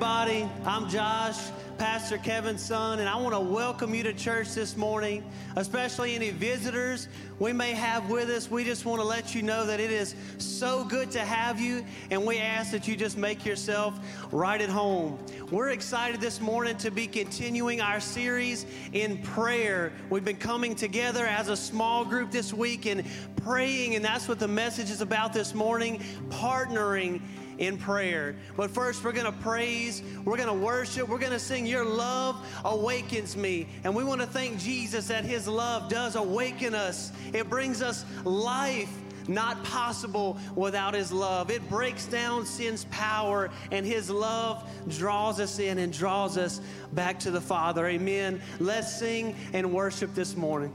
everybody. I'm Josh, Pastor Kevin's son, and I want to welcome you to church this morning, especially any visitors we may have with us. We just want to let you know that it is so good to have you, and we ask that you just make yourself right at home. We're excited this morning to be continuing our series in prayer. We've been coming together as a small group this week and praying, and that's what the message is about this morning partnering in prayer. But first, we're going to praise, we're going to worship, we're going to sing, Your Love Awakens Me. And we want to thank Jesus that His love does awaken us, it brings us life not possible without His love. It breaks down sin's power, and His love draws us in and draws us back to the Father. Amen. Let's sing and worship this morning.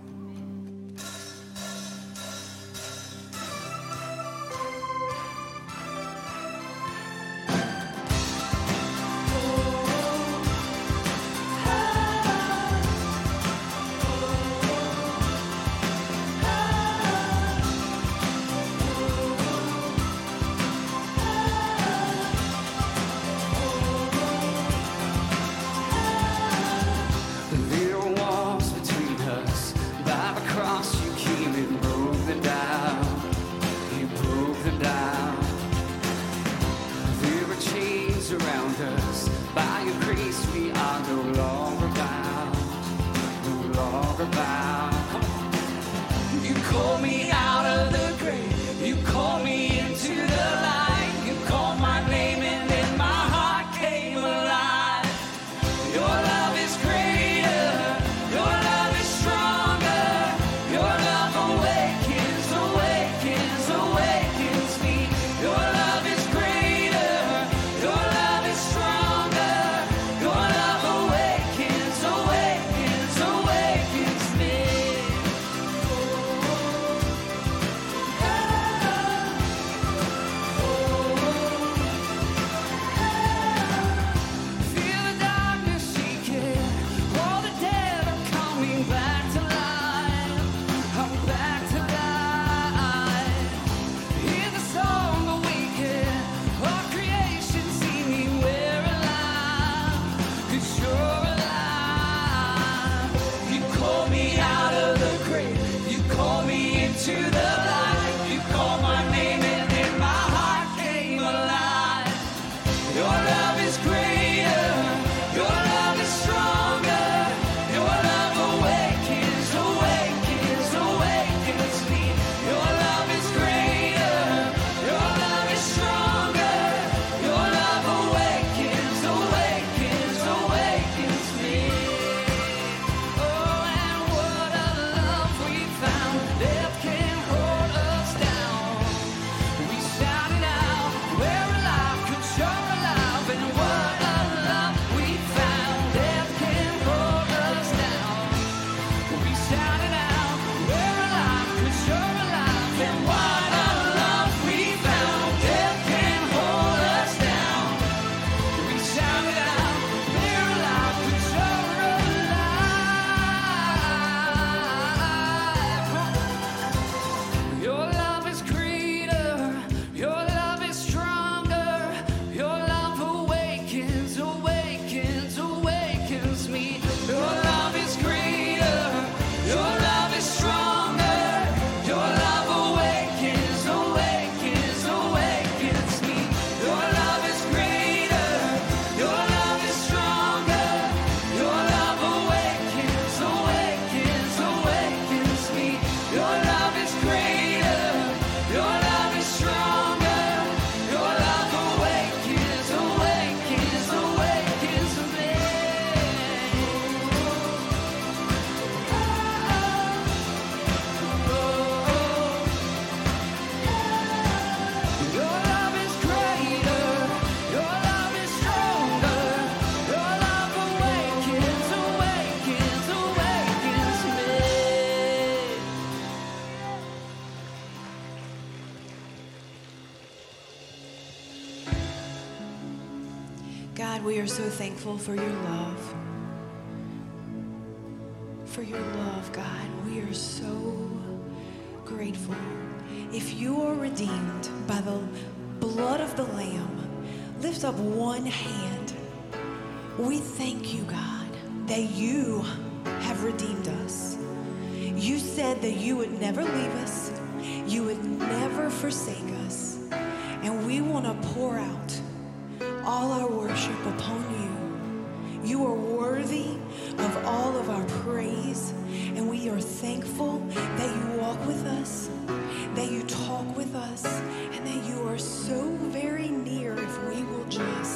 are so thankful for your love. For your love, God. We are so grateful. If you are redeemed by the blood of the Lamb, lift up one hand. We thank you, God, that you have redeemed us. You said that you would never leave us, you would never forsake us, and we want to pour out all our worship upon you. You are worthy of all of our praise, and we are thankful that you walk with us, that you talk with us, and that you are so very near if we will just.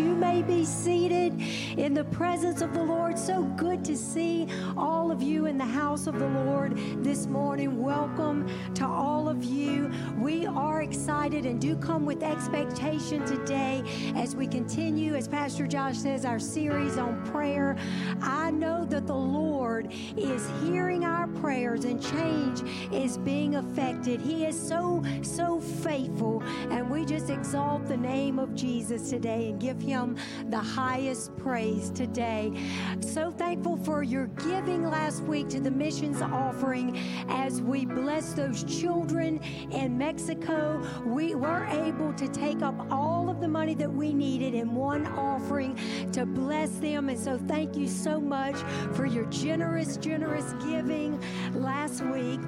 You may be seated in the presence of the Lord. So good to see all of you in the house of the Lord this morning. Welcome to all of you. We are excited and do come with expectation today as we continue, as Pastor Josh says, our series on prayer. I know that the Lord is hearing our prayers and change is being affected. He is so, so faithful. And we just exalt the name of Jesus today and give him the highest praise today. So thankful for your giving last week to the missions offering as we bless those children in Mexico. We were able to take up all of the money that we needed in one offering to bless them. And so thank you so much for your generous, generous giving last week.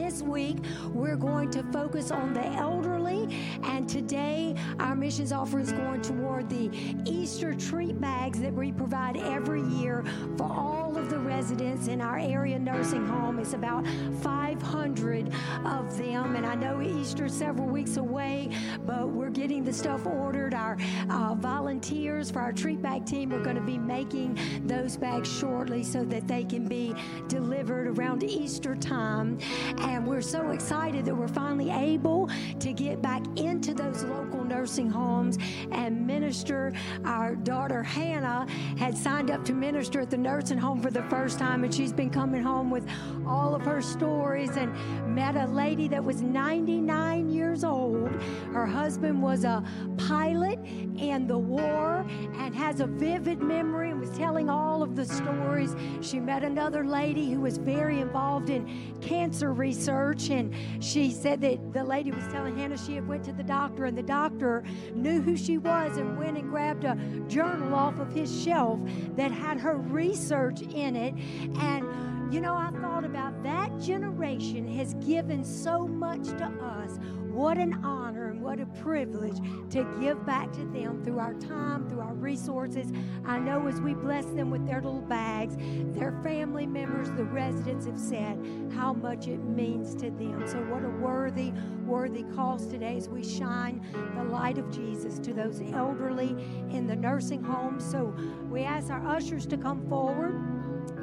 This week, we're going to focus on the elderly, and today our missions offering is going toward the Easter treat bags that we provide every year for all of the residents in our area nursing home. It's about 500 of them, and I know Easter's several weeks away, but we're getting the stuff ordered. Our uh, volunteers for our treat bag team are going to be making those bags shortly so that they can be delivered around Easter time. And we're so excited that we're finally able to get back into those local nursing homes and minister. Our daughter Hannah had signed up to minister at the nursing home for the first time, and she's been coming home with all of her stories and met a lady that was 99 years old. Her husband was a pilot in the war and has a vivid memory and was telling all of the stories. She met another lady who was very involved in cancer research and she said that the lady was telling Hannah she had went to the doctor and the doctor knew who she was and went and grabbed a journal off of his shelf that had her research in it and you know, I thought about that generation has given so much to us. What an honor what a privilege to give back to them through our time, through our resources. I know as we bless them with their little bags, their family members, the residents have said how much it means to them. So, what a worthy, worthy cause today as we shine the light of Jesus to those elderly in the nursing homes. So, we ask our ushers to come forward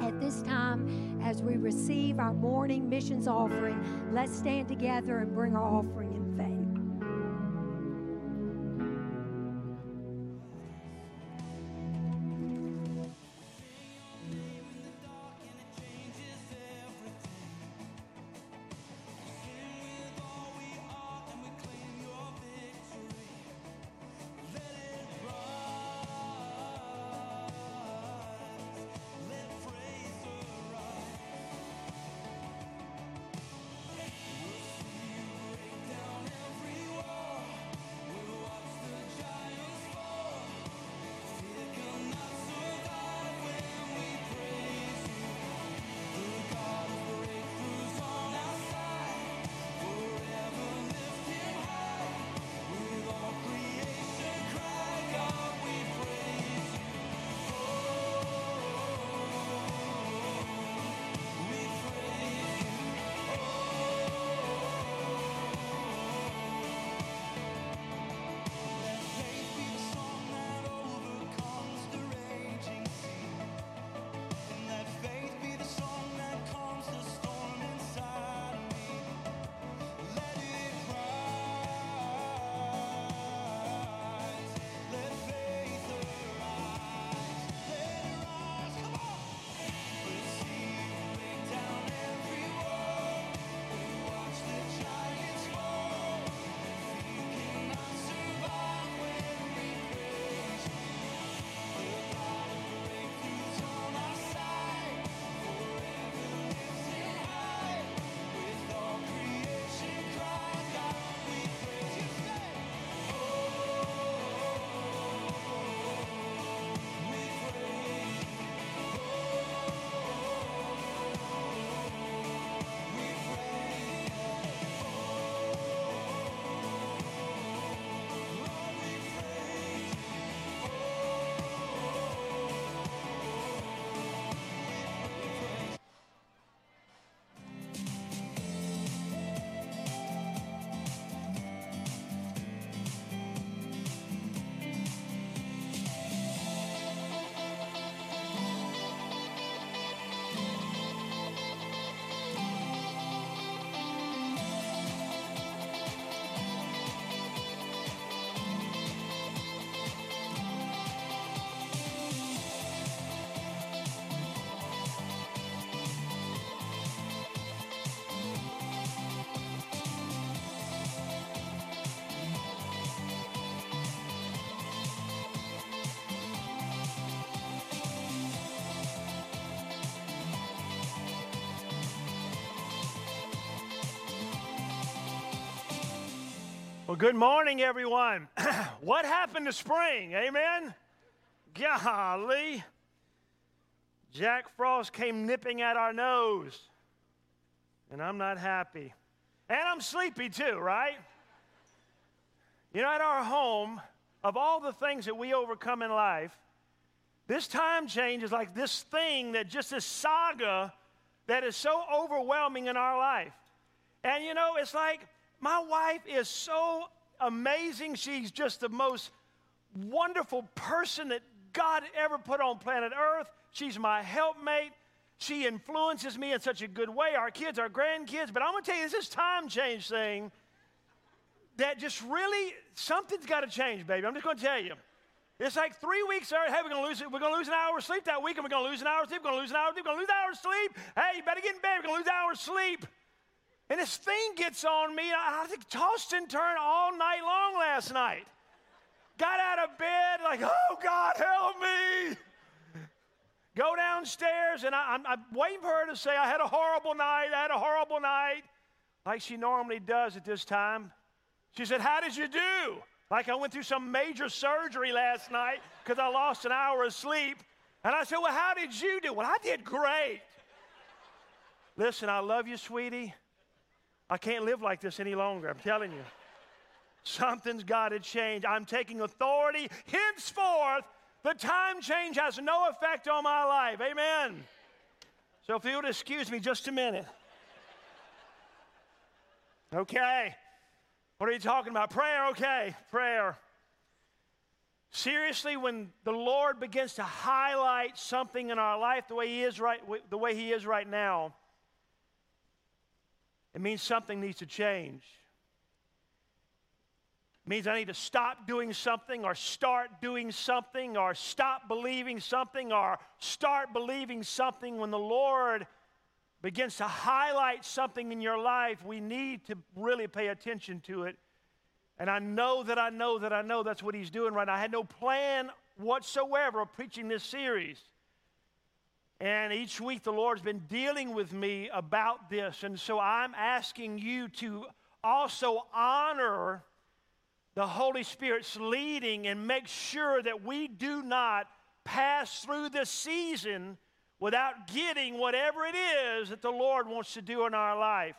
at this time as we receive our morning missions offering. Let's stand together and bring our offering good morning, everyone. what happened to spring? Amen? Golly. Jack Frost came nipping at our nose, and I'm not happy. And I'm sleepy too, right? You know, at our home, of all the things that we overcome in life, this time change is like this thing that just this saga that is so overwhelming in our life. And you know, it's like my wife is so amazing. She's just the most wonderful person that God ever put on planet Earth. She's my helpmate. She influences me in such a good way. Our kids, our grandkids. But I'm going to tell you, this is time change thing that just really, something's got to change, baby. I'm just going to tell you. It's like three weeks early. Hey, we're going to lose it. We're going to lose an hour of sleep that week, and we're going to lose an hour of sleep. We're going to lose an hour of sleep. We're going to lose an hour of sleep. Hey, you better get in bed. We're going to lose an hour of sleep. And this thing gets on me. I, I think tossed and turned all night long last night. Got out of bed like, oh God, help me. Go downstairs, and I, am waiting for her to say, I had a horrible night. I had a horrible night, like she normally does at this time. She said, How did you do? Like I went through some major surgery last night because I lost an hour of sleep. And I said, Well, how did you do? Well, I did great. Listen, I love you, sweetie. I can't live like this any longer, I'm telling you. Something's got to change. I'm taking authority. Henceforth, the time change has no effect on my life. Amen. So if you would excuse me just a minute. Okay. What are you talking about? Prayer, okay. Prayer. Seriously, when the Lord begins to highlight something in our life the way He is right, the way He is right now, it means something needs to change. It means I need to stop doing something or start doing something or stop believing something or start believing something when the Lord begins to highlight something in your life, we need to really pay attention to it. And I know that I know that I know that's what he's doing right now. I had no plan whatsoever of preaching this series. And each week the Lord's been dealing with me about this. And so I'm asking you to also honor the Holy Spirit's leading and make sure that we do not pass through this season without getting whatever it is that the Lord wants to do in our life.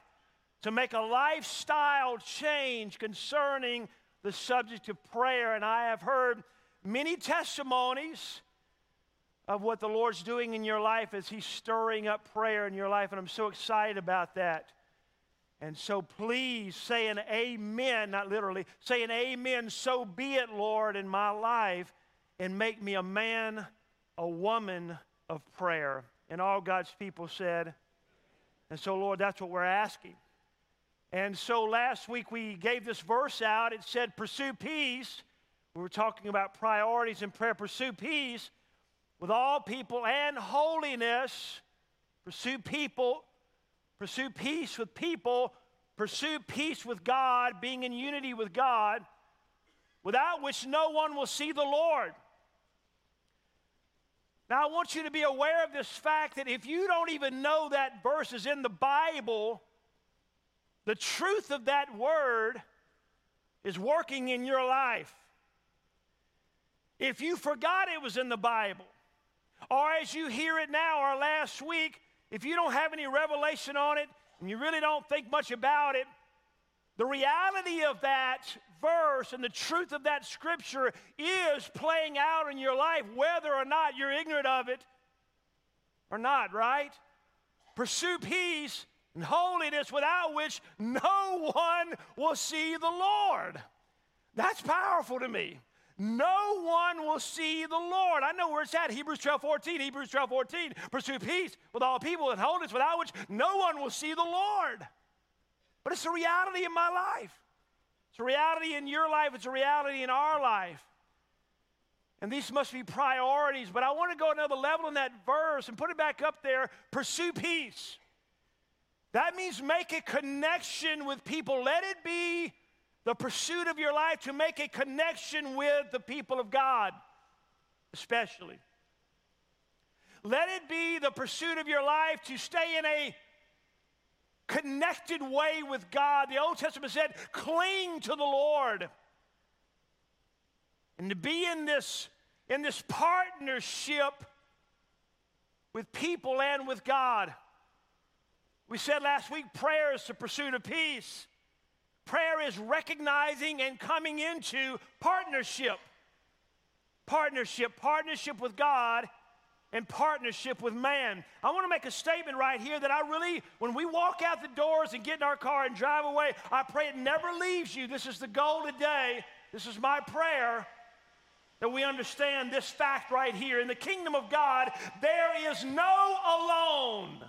To make a lifestyle change concerning the subject of prayer. And I have heard many testimonies of what the Lord's doing in your life as He's stirring up prayer in your life. And I'm so excited about that. And so please say an amen, not literally, say an amen, so be it, Lord, in my life, and make me a man, a woman of prayer. And all God's people said, and so, Lord, that's what we're asking. And so last week we gave this verse out. It said, Pursue peace. We were talking about priorities in prayer. Pursue peace with all people and holiness. Pursue people, pursue peace with people, pursue peace with God, being in unity with God, without which no one will see the Lord. Now, I want you to be aware of this fact that if you don't even know that verse is in the Bible, the truth of that word is working in your life. If you forgot it was in the Bible, or as you hear it now or last week, if you don't have any revelation on it and you really don't think much about it, the reality of that verse and the truth of that scripture is playing out in your life, whether or not you're ignorant of it or not, right? Pursue peace and holiness without which no one will see the Lord. That's powerful to me. No one will see the Lord. I know where it's at. Hebrews 12 14. Hebrews 12 14. Pursue peace with all people and holiness without which no one will see the Lord. But it's a reality in my life. It's a reality in your life. It's a reality in our life. And these must be priorities. But I want to go another level in that verse and put it back up there. Pursue peace. That means make a connection with people. Let it be the pursuit of your life to make a connection with the people of God, especially. Let it be the pursuit of your life to stay in a connected way with God. The Old Testament said, cling to the Lord. And to be in this, in this partnership with people and with God. We said last week prayer is the pursuit of peace. Prayer is recognizing and coming into partnership. Partnership, partnership with God and partnership with man. I want to make a statement right here that I really, when we walk out the doors and get in our car and drive away, I pray it never leaves you. This is the goal today. This is my prayer that we understand this fact right here. In the kingdom of God, there is no alone.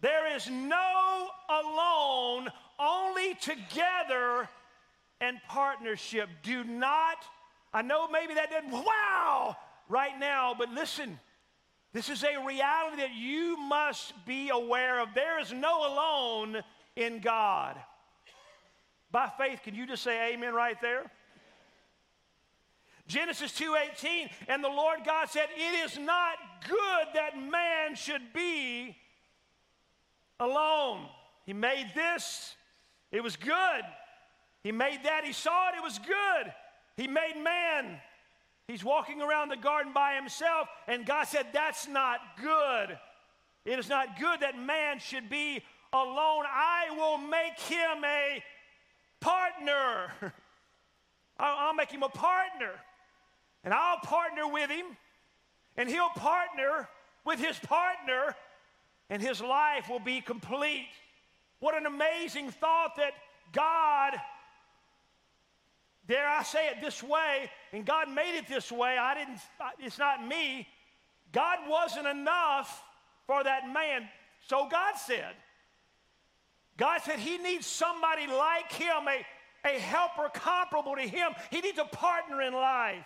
There is no alone, only together and partnership. Do not, I know maybe that didn't, wow, right now, but listen, this is a reality that you must be aware of. There is no alone in God. By faith, can you just say amen right there? Genesis 2:18 and the Lord God said it is not good that man should be alone. He made this it was good. He made that he saw it it was good. He made man He's walking around the garden by himself, and God said, That's not good. It is not good that man should be alone. I will make him a partner. I'll make him a partner. And I'll partner with him, and he'll partner with his partner, and his life will be complete. What an amazing thought that God Dare I say it this way, and God made it this way. I didn't, it's not me. God wasn't enough for that man. So God said. God said he needs somebody like him, a, a helper comparable to him. He needs a partner in life.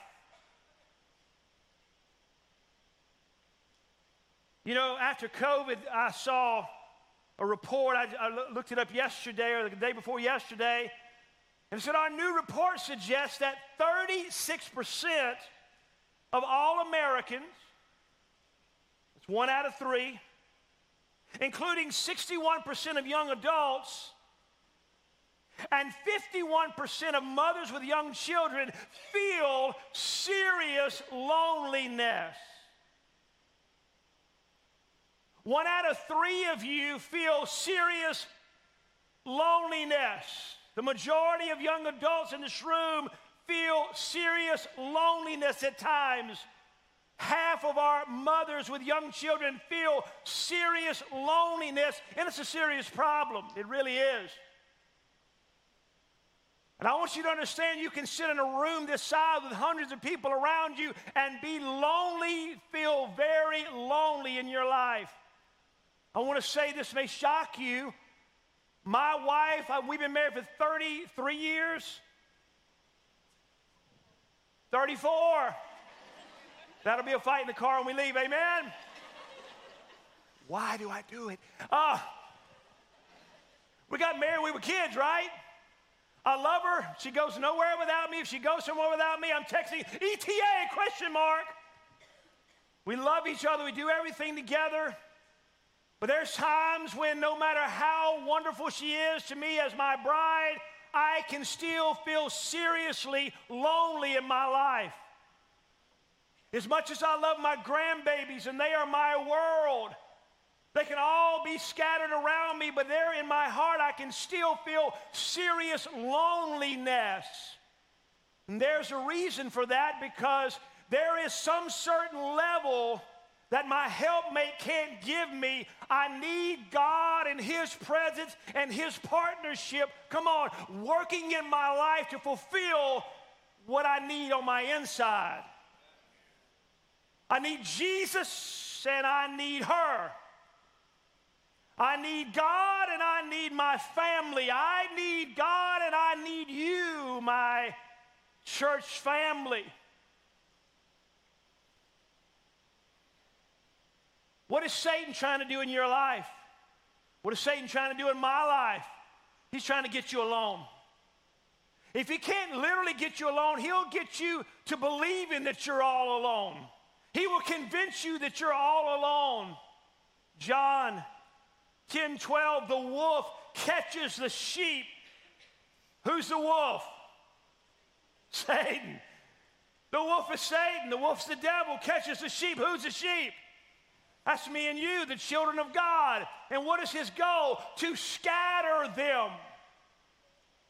You know, after COVID, I saw a report. I, I looked it up yesterday or the day before yesterday and said our new report suggests that 36% of all Americans, it's one out of three, including 61% of young adults, and 51% of mothers with young children feel serious loneliness. One out of three of you feel serious loneliness. The majority of young adults in this room feel serious loneliness at times. Half of our mothers with young children feel serious loneliness, and it's a serious problem. It really is. And I want you to understand you can sit in a room this size with hundreds of people around you and be lonely, feel very lonely in your life. I want to say this may shock you. My wife, uh, we've been married for 33 years. 34. That'll be a fight in the car when we leave, amen? Why do I do it? Uh, we got married, we were kids, right? I love her. She goes nowhere without me. If she goes somewhere without me, I'm texting ETA question mark. We love each other. We do everything together. But there's times when no matter how wonderful she is to me as my bride, I can still feel seriously lonely in my life. As much as I love my grandbabies and they are my world, they can all be scattered around me, but there in my heart, I can still feel serious loneliness. And there's a reason for that because there is some certain level that my helpmate can't give me. I need God and His presence and His partnership, come on, working in my life to fulfill what I need on my inside. I need Jesus and I need her. I need God and I need my family. I need God and I need you, my church family. What is Satan trying to do in your life? What is Satan trying to do in my life? He's trying to get you alone. If he can't literally get you alone, he'll get you to believing that you're all alone. He will convince you that you're all alone. John 10 12, the wolf catches the sheep. Who's the wolf? Satan. The wolf is Satan. The wolf's the devil. Catches the sheep. Who's the sheep? That's me and you, the children of God. And what is his goal? To scatter them,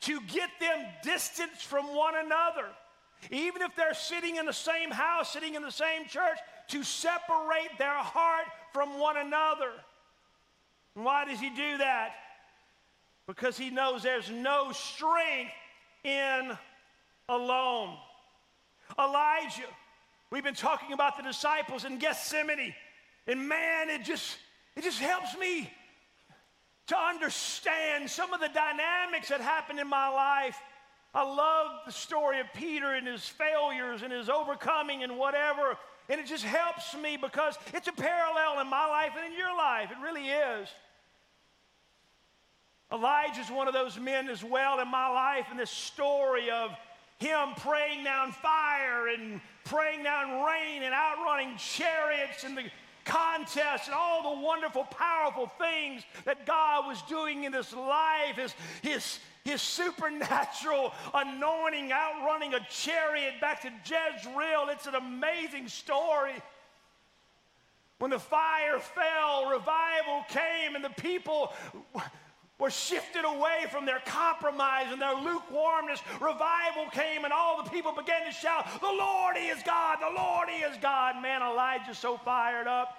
to get them distanced from one another. Even if they're sitting in the same house, sitting in the same church, to separate their heart from one another. And why does he do that? Because he knows there's no strength in alone. Elijah, we've been talking about the disciples in Gethsemane. And man, it just it just helps me to understand some of the dynamics that happened in my life. I love the story of Peter and his failures and his overcoming and whatever. And it just helps me because it's a parallel in my life and in your life. It really is. Elijah's one of those men as well in my life, and this story of him praying down fire and praying down rain and outrunning chariots and the contests and all the wonderful, powerful things that God was doing in his life, his, his, his supernatural anointing, outrunning a chariot back to Jezreel. It's an amazing story. When the fire fell, revival came, and the people were shifted away from their compromise and their lukewarmness. Revival came, and all the people began to shout, The Lord, He is God, the Lord, He is God. Man, Elijah's so fired up.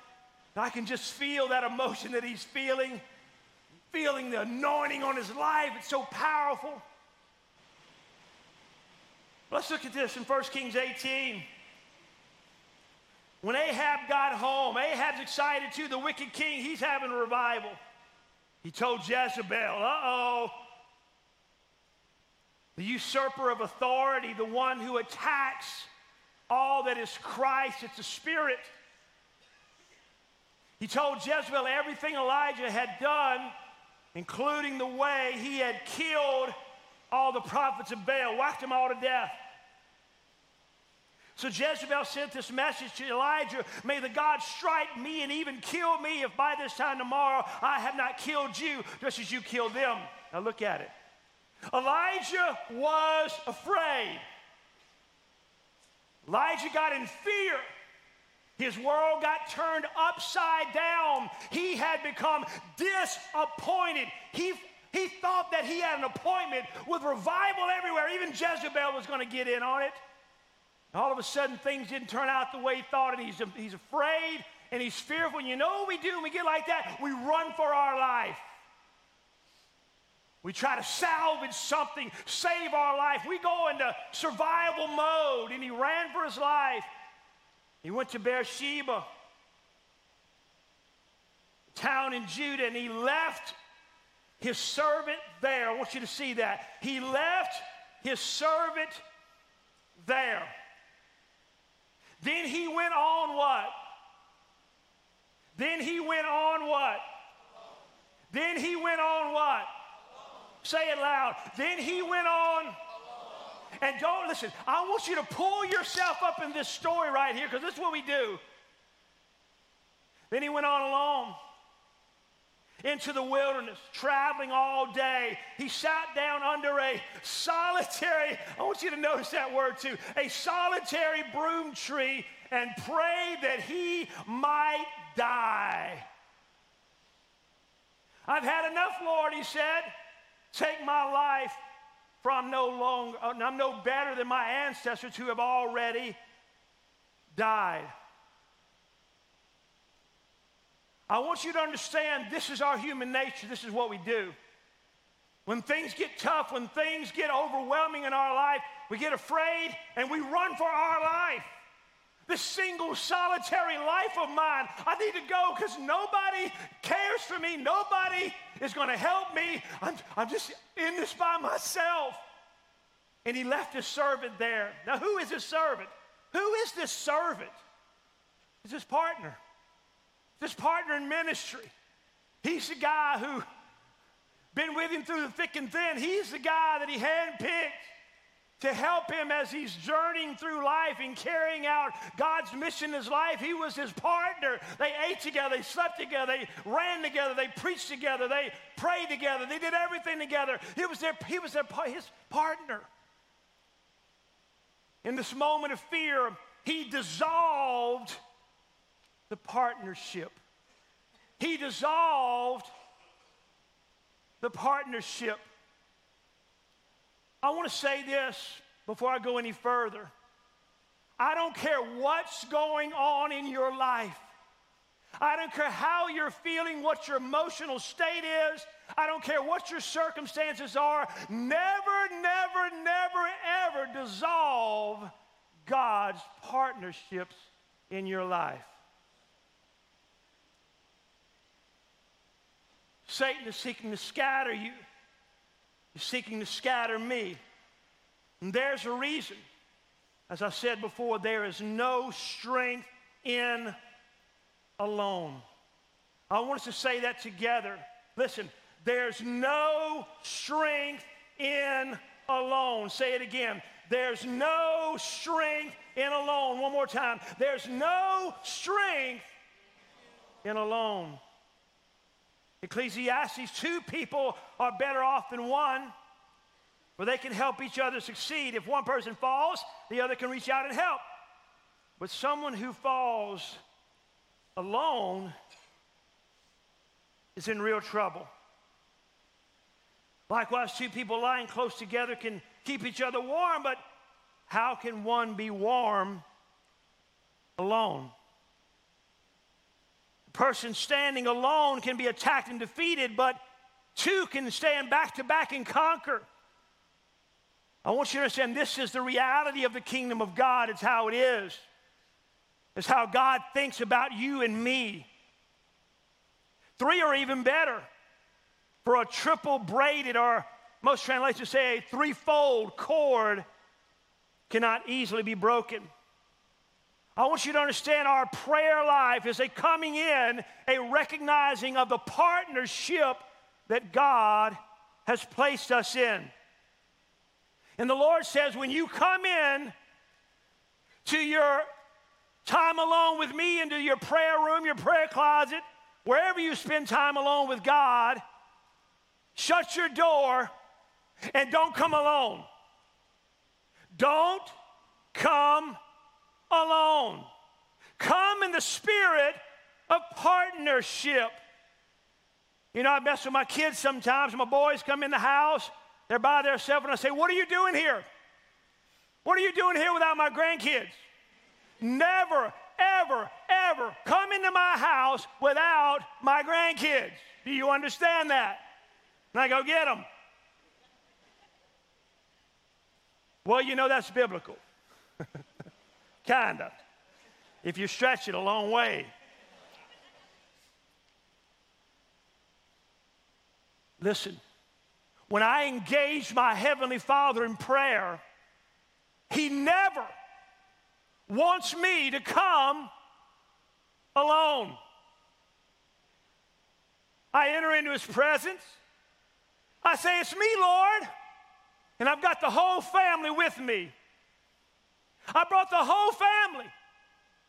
I can just feel that emotion that he's feeling, feeling the anointing on his life. It's so powerful. Let's look at this in 1 Kings 18. When Ahab got home, Ahab's excited too. The wicked king, he's having a revival. He told Jezebel, uh oh. The usurper of authority, the one who attacks all that is Christ, it's a spirit. He told Jezebel everything Elijah had done, including the way he had killed all the prophets of Baal, whacked them all to death. So Jezebel sent this message to Elijah May the God strike me and even kill me if by this time tomorrow I have not killed you just as you killed them. Now look at it. Elijah was afraid. Elijah got in fear. His world got turned upside down. He had become disappointed. He, he thought that he had an appointment with revival everywhere. Even Jezebel was going to get in on it. All of a sudden, things didn't turn out the way he thought, and he's, he's afraid and he's fearful. And you know what we do when we get like that? We run for our life. We try to salvage something, save our life. We go into survival mode, and he ran for his life. He went to Beersheba, town in Judah, and he left his servant there. I want you to see that. He left his servant there. Then he went on what? Then he went on what? Then he went on what? Say it loud. Then he went on. And don't listen, I want you to pull yourself up in this story right here because this is what we do. Then he went on alone into the wilderness, traveling all day. He sat down under a solitary, I want you to notice that word too, a solitary broom tree and prayed that he might die. I've had enough, Lord, he said. Take my life, for I'm no longer, uh, I'm no better than my ancestors who have already died. I want you to understand this is our human nature. This is what we do. When things get tough, when things get overwhelming in our life, we get afraid and we run for our life. This single solitary life of mine, I need to go because nobody cares for me. Nobody is going to help me. I'm, I'm just in this by myself. And he left his servant there. Now, who is his servant? Who is this servant? It's his partner this partner in ministry. He's the guy who been with him through the thick and thin. He's the guy that he handpicked. to help him as he's journeying through life and carrying out God's mission in his life. He was his partner. They ate together, they slept together, they ran together, they preached together, they prayed together, they did everything together. He was their, he was their, his partner. In this moment of fear, he dissolved the partnership. He dissolved the partnership. I want to say this before I go any further. I don't care what's going on in your life. I don't care how you're feeling, what your emotional state is. I don't care what your circumstances are. Never, never, never, ever dissolve God's partnerships in your life. Satan is seeking to scatter you. He's seeking to scatter me. And there's a reason. As I said before, there is no strength in alone. I want us to say that together. Listen, there's no strength in alone. Say it again. There's no strength in alone. One more time. There's no strength in alone. Ecclesiastes, two people are better off than one, for they can help each other succeed. If one person falls, the other can reach out and help. But someone who falls alone is in real trouble. Likewise, two people lying close together can keep each other warm, but how can one be warm alone? Person standing alone can be attacked and defeated, but two can stand back to back and conquer. I want you to understand this is the reality of the kingdom of God. It's how it is. It's how God thinks about you and me. Three are even better. For a triple braided, or most translations say a threefold cord, cannot easily be broken. I want you to understand our prayer life is a coming in, a recognizing of the partnership that God has placed us in. And the Lord says, when you come in to your time alone with me, into your prayer room, your prayer closet, wherever you spend time alone with God, shut your door and don't come alone. Don't come alone. Come in the spirit of partnership. You know, I mess with my kids sometimes. My boys come in the house, they're by themselves, and I say, What are you doing here? What are you doing here without my grandkids? Never, ever, ever come into my house without my grandkids. Do you understand that? And I go, Get them. Well, you know that's biblical. Kinda. If you stretch it a long way. Listen, when I engage my Heavenly Father in prayer, He never wants me to come alone. I enter into His presence. I say, It's me, Lord. And I've got the whole family with me. I brought the whole family.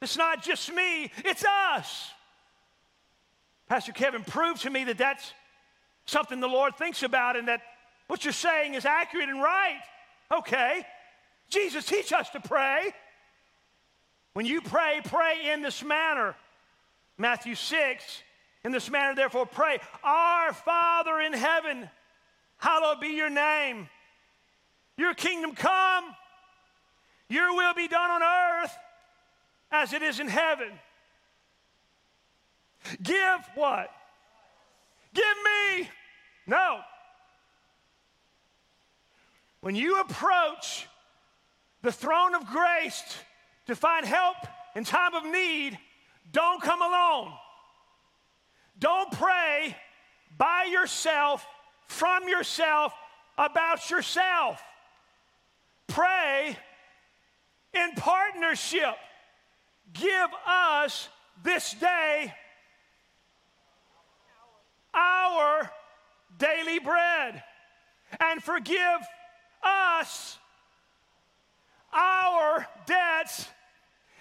It's not just me, it's us. Pastor Kevin proved to me that that's something the Lord thinks about and that what you're saying is accurate and right. Okay. Jesus, teach us to pray. When you pray, pray in this manner. Matthew 6, in this manner, therefore, pray, Our Father in heaven, hallowed be your name. Your kingdom come your will be done on earth as it is in heaven. Give what? Give me. No. When you approach the throne of grace to find help in time of need, don't come alone. Don't pray by yourself, from yourself, about yourself. Pray in partnership. Give us this day our daily bread and forgive us our debts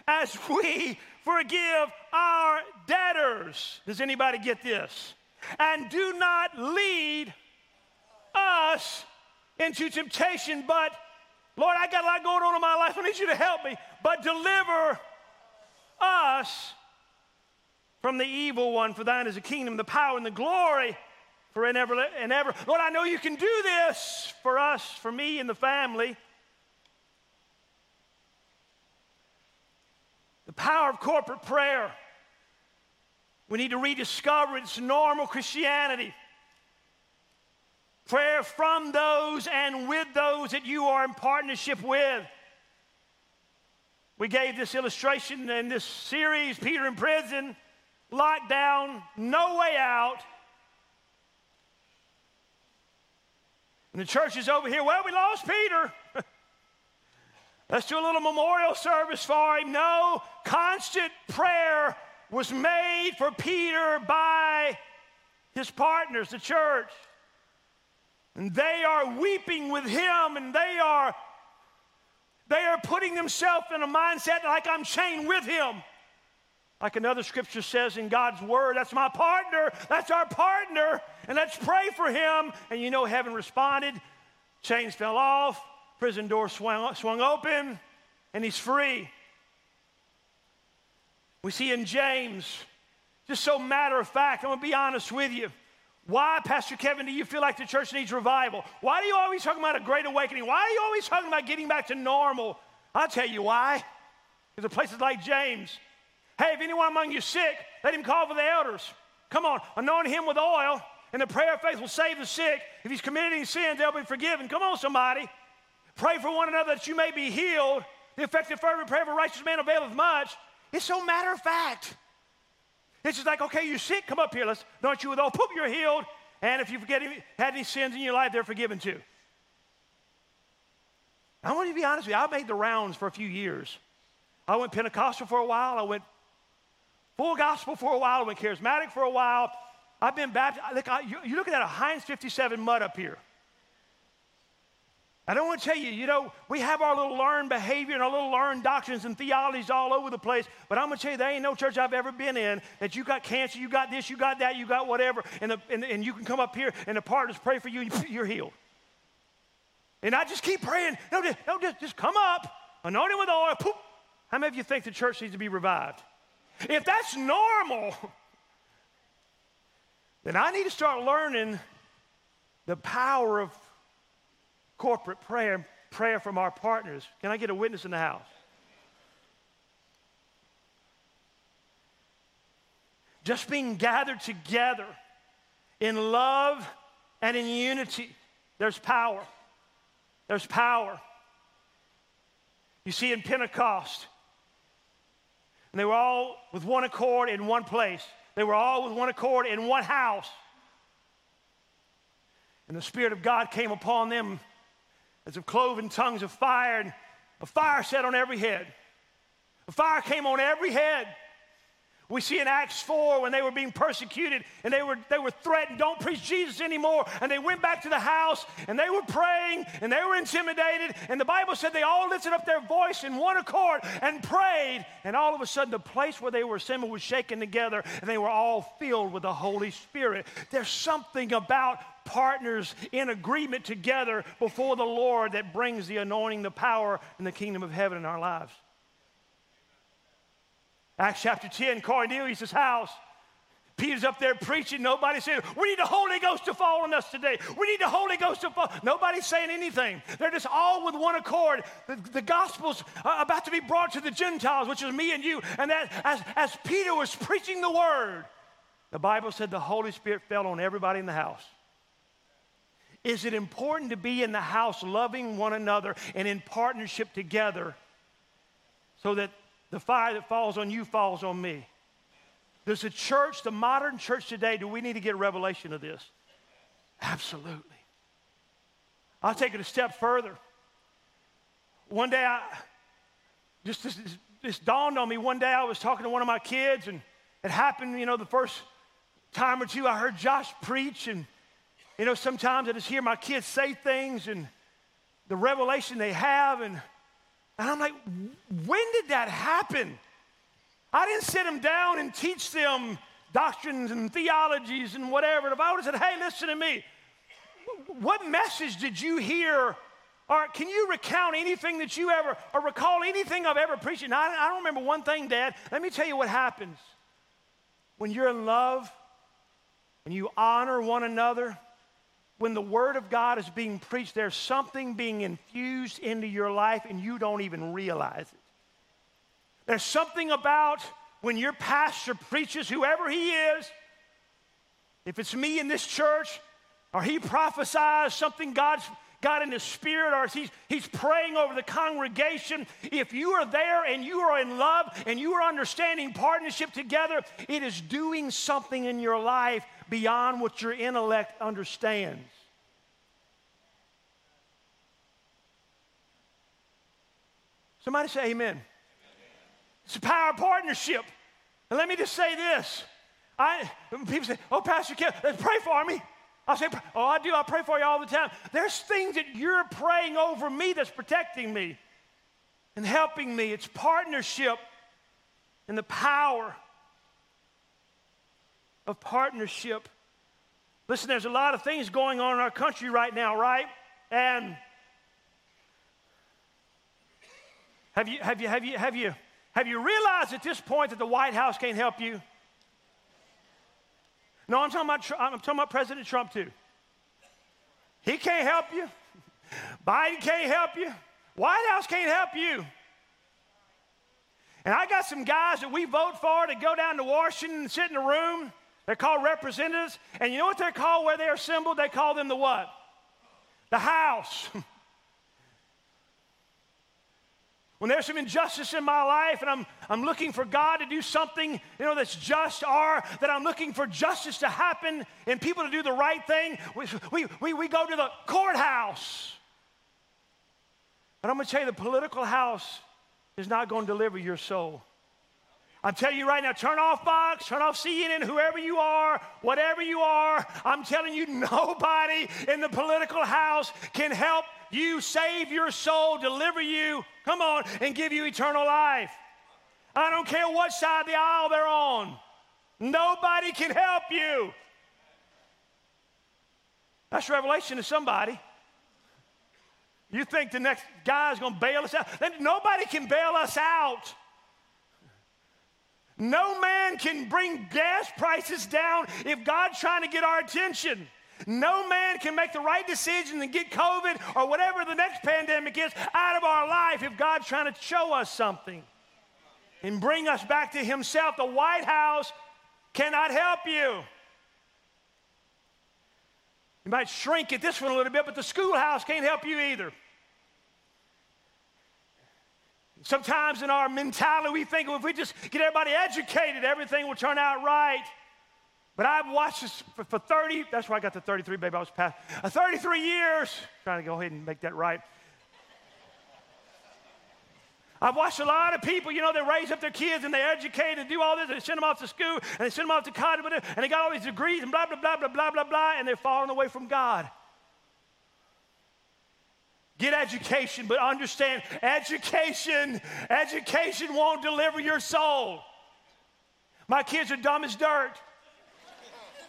as we forgive our debtors. Does anybody get this? And do not lead us into temptation, but I got a lot going on in my life. I need you to help me. But deliver us from the evil one, for thine is the kingdom, the power, and the glory for and ever and ever. Lord, I know you can do this for us, for me and the family. The power of corporate prayer. We need to rediscover its normal Christianity. Prayer from those and with those that you are in partnership with. We gave this illustration in this series Peter in prison, locked down, no way out. And the church is over here. Well, we lost Peter. Let's do a little memorial service for him. No, constant prayer was made for Peter by his partners, the church. And they are weeping with him and they are they are putting themselves in a mindset like I'm chained with him. Like another scripture says in God's word, that's my partner, that's our partner, and let's pray for him. And you know, heaven responded. Chains fell off, prison door swung, swung open, and he's free. We see in James, just so matter of fact, I'm gonna be honest with you. Why, Pastor Kevin, do you feel like the church needs revival? Why are you always talking about a great awakening? Why are you always talking about getting back to normal? I'll tell you why. Because of places like James. Hey, if anyone among you is sick, let him call for the elders. Come on, anoint him with oil, and the prayer of faith will save the sick. If he's committed any sins, they'll be forgiven. Come on, somebody. Pray for one another that you may be healed. The effective fervent prayer of a righteous man availeth much. It's so matter of fact. It's just like, okay, you're sick, come up here, let's anoint you with oil. Poop, you're healed. And if you've any, had any sins in your life, they're forgiven too. I want you to be honest with you. I made the rounds for a few years. I went Pentecostal for a while. I went full gospel for a while. I went charismatic for a while. I've been baptized. Look, I, you, you're looking at a Heinz 57 mud up here. I don't want to tell you, you know, we have our little learned behavior and our little learned doctrines and theologies all over the place, but I'm going to tell you, there ain't no church I've ever been in that you got cancer, you got this, you got that, you got whatever, and, the, and, and you can come up here and the partners pray for you you're healed. And I just keep praying. No, just, no, just, just come up, anoint him with oil, poop. How many of you think the church needs to be revived? If that's normal, then I need to start learning the power of corporate prayer, prayer from our partners. Can I get a witness in the house? Just being gathered together in love and in unity, there's power. There's power. You see, in Pentecost, and they were all with one accord in one place. They were all with one accord in one house. And the Spirit of God came upon them as of cloven tongues of fire, and a fire set on every head. A fire came on every head. We see in Acts 4 when they were being persecuted and they were, they were threatened, don't preach Jesus anymore. And they went back to the house and they were praying and they were intimidated. And the Bible said they all lifted up their voice in one accord and prayed. And all of a sudden, the place where they were assembled was shaken together and they were all filled with the Holy Spirit. There's something about partners in agreement together before the Lord that brings the anointing, the power, and the kingdom of heaven in our lives. Acts chapter 10, Cornelius' house. Peter's up there preaching. Nobody saying, We need the Holy Ghost to fall on us today. We need the Holy Ghost to fall. Nobody's saying anything. They're just all with one accord. The, the gospel's uh, about to be brought to the Gentiles, which is me and you. And that as, as Peter was preaching the word, the Bible said the Holy Spirit fell on everybody in the house. Is it important to be in the house loving one another and in partnership together so that the fire that falls on you falls on me. Does the church, the modern church today, do we need to get a revelation of this? Absolutely. I'll take it a step further. One day, I just this, this dawned on me. One day, I was talking to one of my kids, and it happened. You know, the first time or two, I heard Josh preach, and you know, sometimes I just hear my kids say things, and the revelation they have, and And I'm like, when did that happen? I didn't sit them down and teach them doctrines and theologies and whatever. If I would have said, hey, listen to me, what message did you hear? Or can you recount anything that you ever, or recall anything I've ever preached? And I, I don't remember one thing, Dad. Let me tell you what happens. When you're in love and you honor one another, when the Word of God is being preached, there's something being infused into your life and you don't even realize it. There's something about when your pastor preaches, whoever he is, if it's me in this church, or he prophesies something God's got in his spirit, or he's, he's praying over the congregation, if you are there and you are in love and you are understanding partnership together, it is doing something in your life beyond what your intellect understands. Somebody say amen. It's a power partnership. And let me just say this. I, people say, oh, Pastor Kim, pray for me. I say, oh, I do. I pray for you all the time. There's things that you're praying over me that's protecting me and helping me. It's partnership and the power of partnership. Listen, there's a lot of things going on in our country right now, right? And have you, have you, have you, have you, have you realized at this point that the White House can't help you? No, I'm talking about, I'm talking about President Trump too. He can't help you. Biden can't help you. White House can't help you. And I got some guys that we vote for to go down to Washington and sit in a room. They're called representatives. And you know what they're called where they're assembled? They call them the what? The House. When there's some injustice in my life and I'm, I'm looking for God to do something, you know, that's just or that I'm looking for justice to happen and people to do the right thing, we, we, we, we go to the courthouse. But I'm going to tell you, the political house is not going to deliver your soul. I'm telling you right now, turn off Fox, turn off CNN, whoever you are, whatever you are. I'm telling you, nobody in the political house can help you save your soul, deliver you, come on, and give you eternal life. I don't care what side of the aisle they're on. Nobody can help you. That's revelation to somebody. You think the next guy is going to bail us out? Nobody can bail us out. No man can bring gas prices down if God's trying to get our attention. No man can make the right decision and get COVID or whatever the next pandemic is out of our life if God's trying to show us something and bring us back to Himself. The White House cannot help you. You might shrink at this one a little bit, but the schoolhouse can't help you either. Sometimes in our mentality, we think well, if we just get everybody educated, everything will turn out right. But I've watched this for, for 30, that's why I got the 33, baby. I was past uh, 33 years, trying to go ahead and make that right. I've watched a lot of people, you know, they raise up their kids and they educate and do all this, and they send them off to school and they send them off to college, and they got all these degrees and blah, blah, blah, blah, blah, blah, blah, and they're falling away from God. Get education, but understand education, education won't deliver your soul. My kids are dumb as dirt.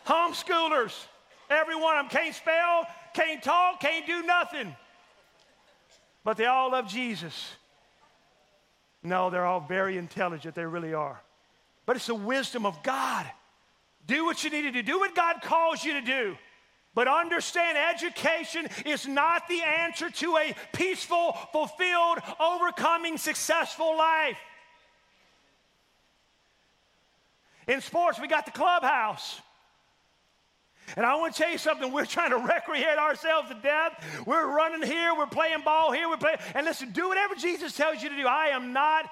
Homeschoolers, every one of them can't spell, can't talk, can't do nothing. But they all love Jesus. No, they're all very intelligent, they really are. But it's the wisdom of God. Do what you need to do, do what God calls you to do. But understand, education is not the answer to a peaceful, fulfilled, overcoming, successful life. In sports, we got the clubhouse. And I want to tell you something. We're trying to recreate ourselves to death. We're running here. We're playing ball here. We're playing. And listen, do whatever Jesus tells you to do. I am not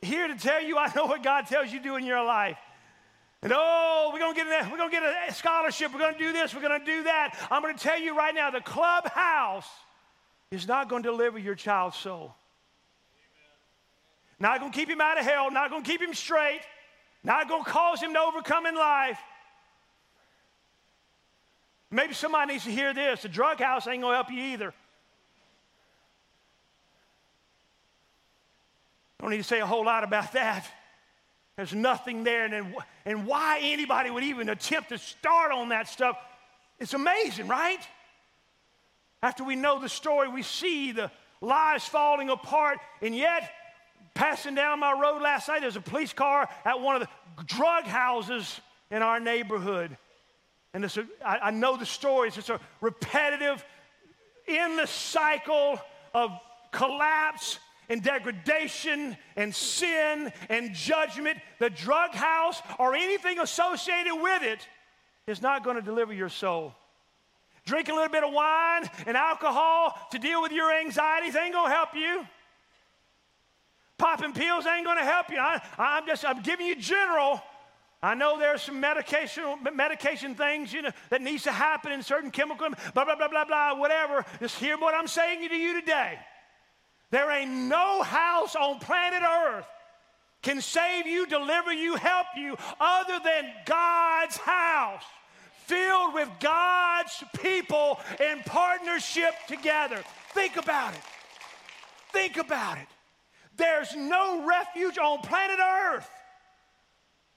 here to tell you I know what God tells you to do in your life. And oh, we're gonna get a, we're gonna get a scholarship. We're gonna do this. We're gonna do that. I'm gonna tell you right now, the clubhouse is not gonna deliver your child's soul. Not gonna keep him out of hell. Not gonna keep him straight. Not gonna cause him to overcome in life. Maybe somebody needs to hear this. The drug house ain't to help you either. Don't need to say a whole lot about that. There's nothing there. And, and why anybody would even attempt to start on that stuff, it's amazing, right? After we know the story, we see the lies falling apart, and yet, passing down my road last night, there's a police car at one of the drug houses in our neighborhood. And it's a, I, I know the stories. It's a repetitive, endless cycle of collapse and degradation and sin and judgment. The drug house or anything associated with it is not going to deliver your soul. Drinking a little bit of wine and alcohol to deal with your anxieties ain't going to help you. Popping pills ain't going to help you. I, I'm just I'm giving you general. I know there's some medication, medication things, you know, that needs to happen in certain chemical, blah, blah, blah, blah, blah, whatever. Just hear what I'm saying to you today. There ain't no house on planet Earth can save you, deliver you, help you other than God's house filled with God's people in partnership together. Think about it. Think about it. There's no refuge on planet Earth.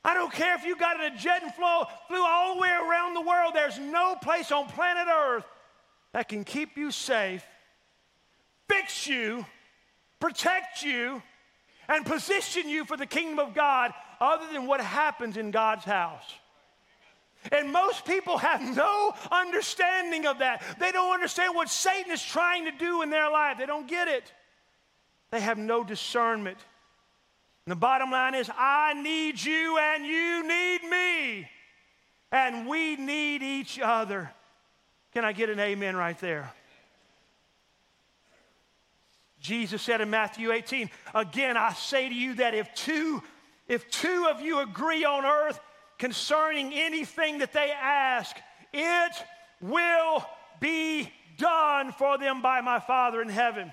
I don't care if you got in a jet and flew, flew all the way around the world, there's no place on planet Earth that can keep you safe, fix you, protect you, and position you for the kingdom of God other than what happens in God's house. And most people have no understanding of that. They don't understand what Satan is trying to do in their life. They don't get it. They have no discernment. And the bottom line is I need you and you need me. And we need each other. Can I get an amen right there? Jesus said in Matthew 18, again I say to you that if two if two of you agree on earth concerning anything that they ask, it will be done for them by my Father in heaven.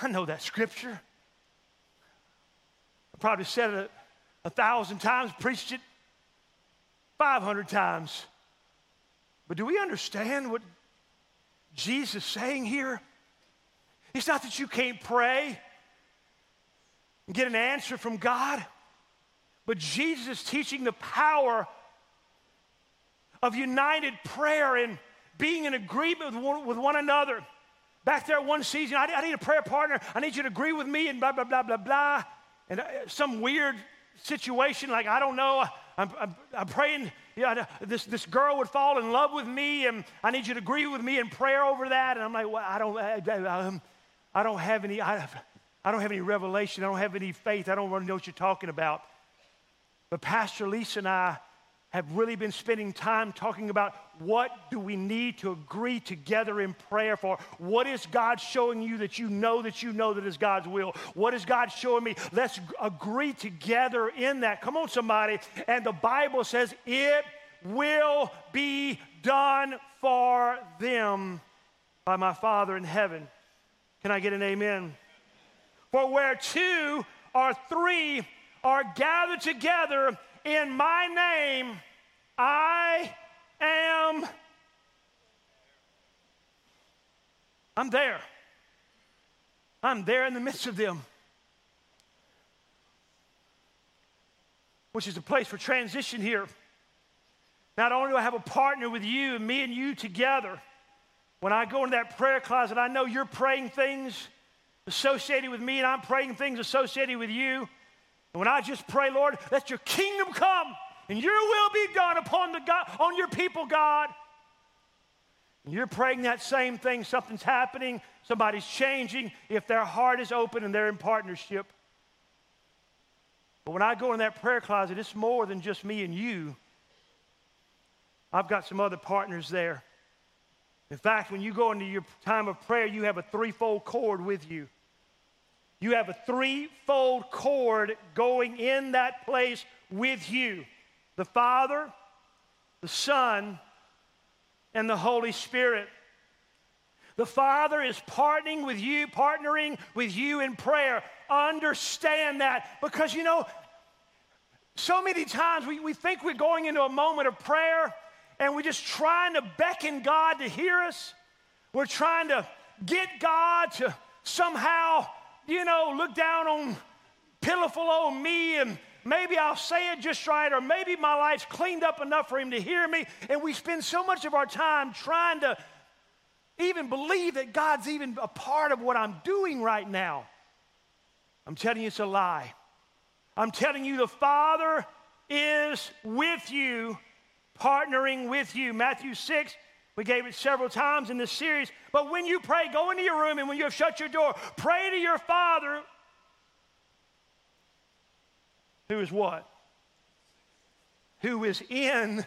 I know that scripture. I probably said it a, a thousand times, preached it 500 times. But do we understand what Jesus is saying here? It's not that you can't pray and get an answer from God, but Jesus is teaching the power of united prayer and being in agreement with one, with one another. Back there one season, I, I, need a prayer partner. I need you to agree with me and blah, blah, blah, blah, blah. And uh, some weird situation, like, I don't know, I'm, I'm, I'm praying yeah, this, this girl would fall in love with me, and I need you to agree with me in prayer over that. And I'm like, well, I don't, I, I, um, I don't have any, I, I don't have any revelation. I don't have any faith. I don't really know what you're talking about. But Pastor Lisa and I have really been spending time talking about what do we need to agree together in prayer for? What is God showing you that you know that you know that is God's will? What is God showing me? Let's agree together in that. Come on, somebody. And the Bible says it will be done for them by my Father in heaven. Can I get an amen? For where two or three are gathered together in my name, I am. I'm there. I'm there in the midst of them. Which is a place for transition here. Not only do I have a partner with you and me and you together, when I go into that prayer closet, I know you're praying things associated with me, and I'm praying things associated with you. And when I just pray, Lord, let your kingdom come and your will be done upon the God, on your people, God. And you're praying that same thing, something's happening, somebody's changing, if their heart is open and they're in partnership. But when I go in that prayer closet, it's more than just me and you. I've got some other partners there. In fact, when you go into your time of prayer, you have a threefold cord with you. You have a threefold cord going in that place with you the Father, the Son, and the Holy Spirit. The Father is partnering with you, partnering with you in prayer. Understand that because you know, so many times we, we think we're going into a moment of prayer and we're just trying to beckon God to hear us. We're trying to get God to somehow, you know, look down on pitiful old me and maybe I'll say it just right, or maybe my life's cleaned up enough for him to hear me. And we spend so much of our time trying to even believe that God's even a part of what I'm doing right now. I'm telling you, it's a lie. I'm telling you, the Father is with you, partnering with you. Matthew 6, we gave it several times in this series. But when you pray, go into your room and when you have shut your door, pray to your Father who is what? Who is in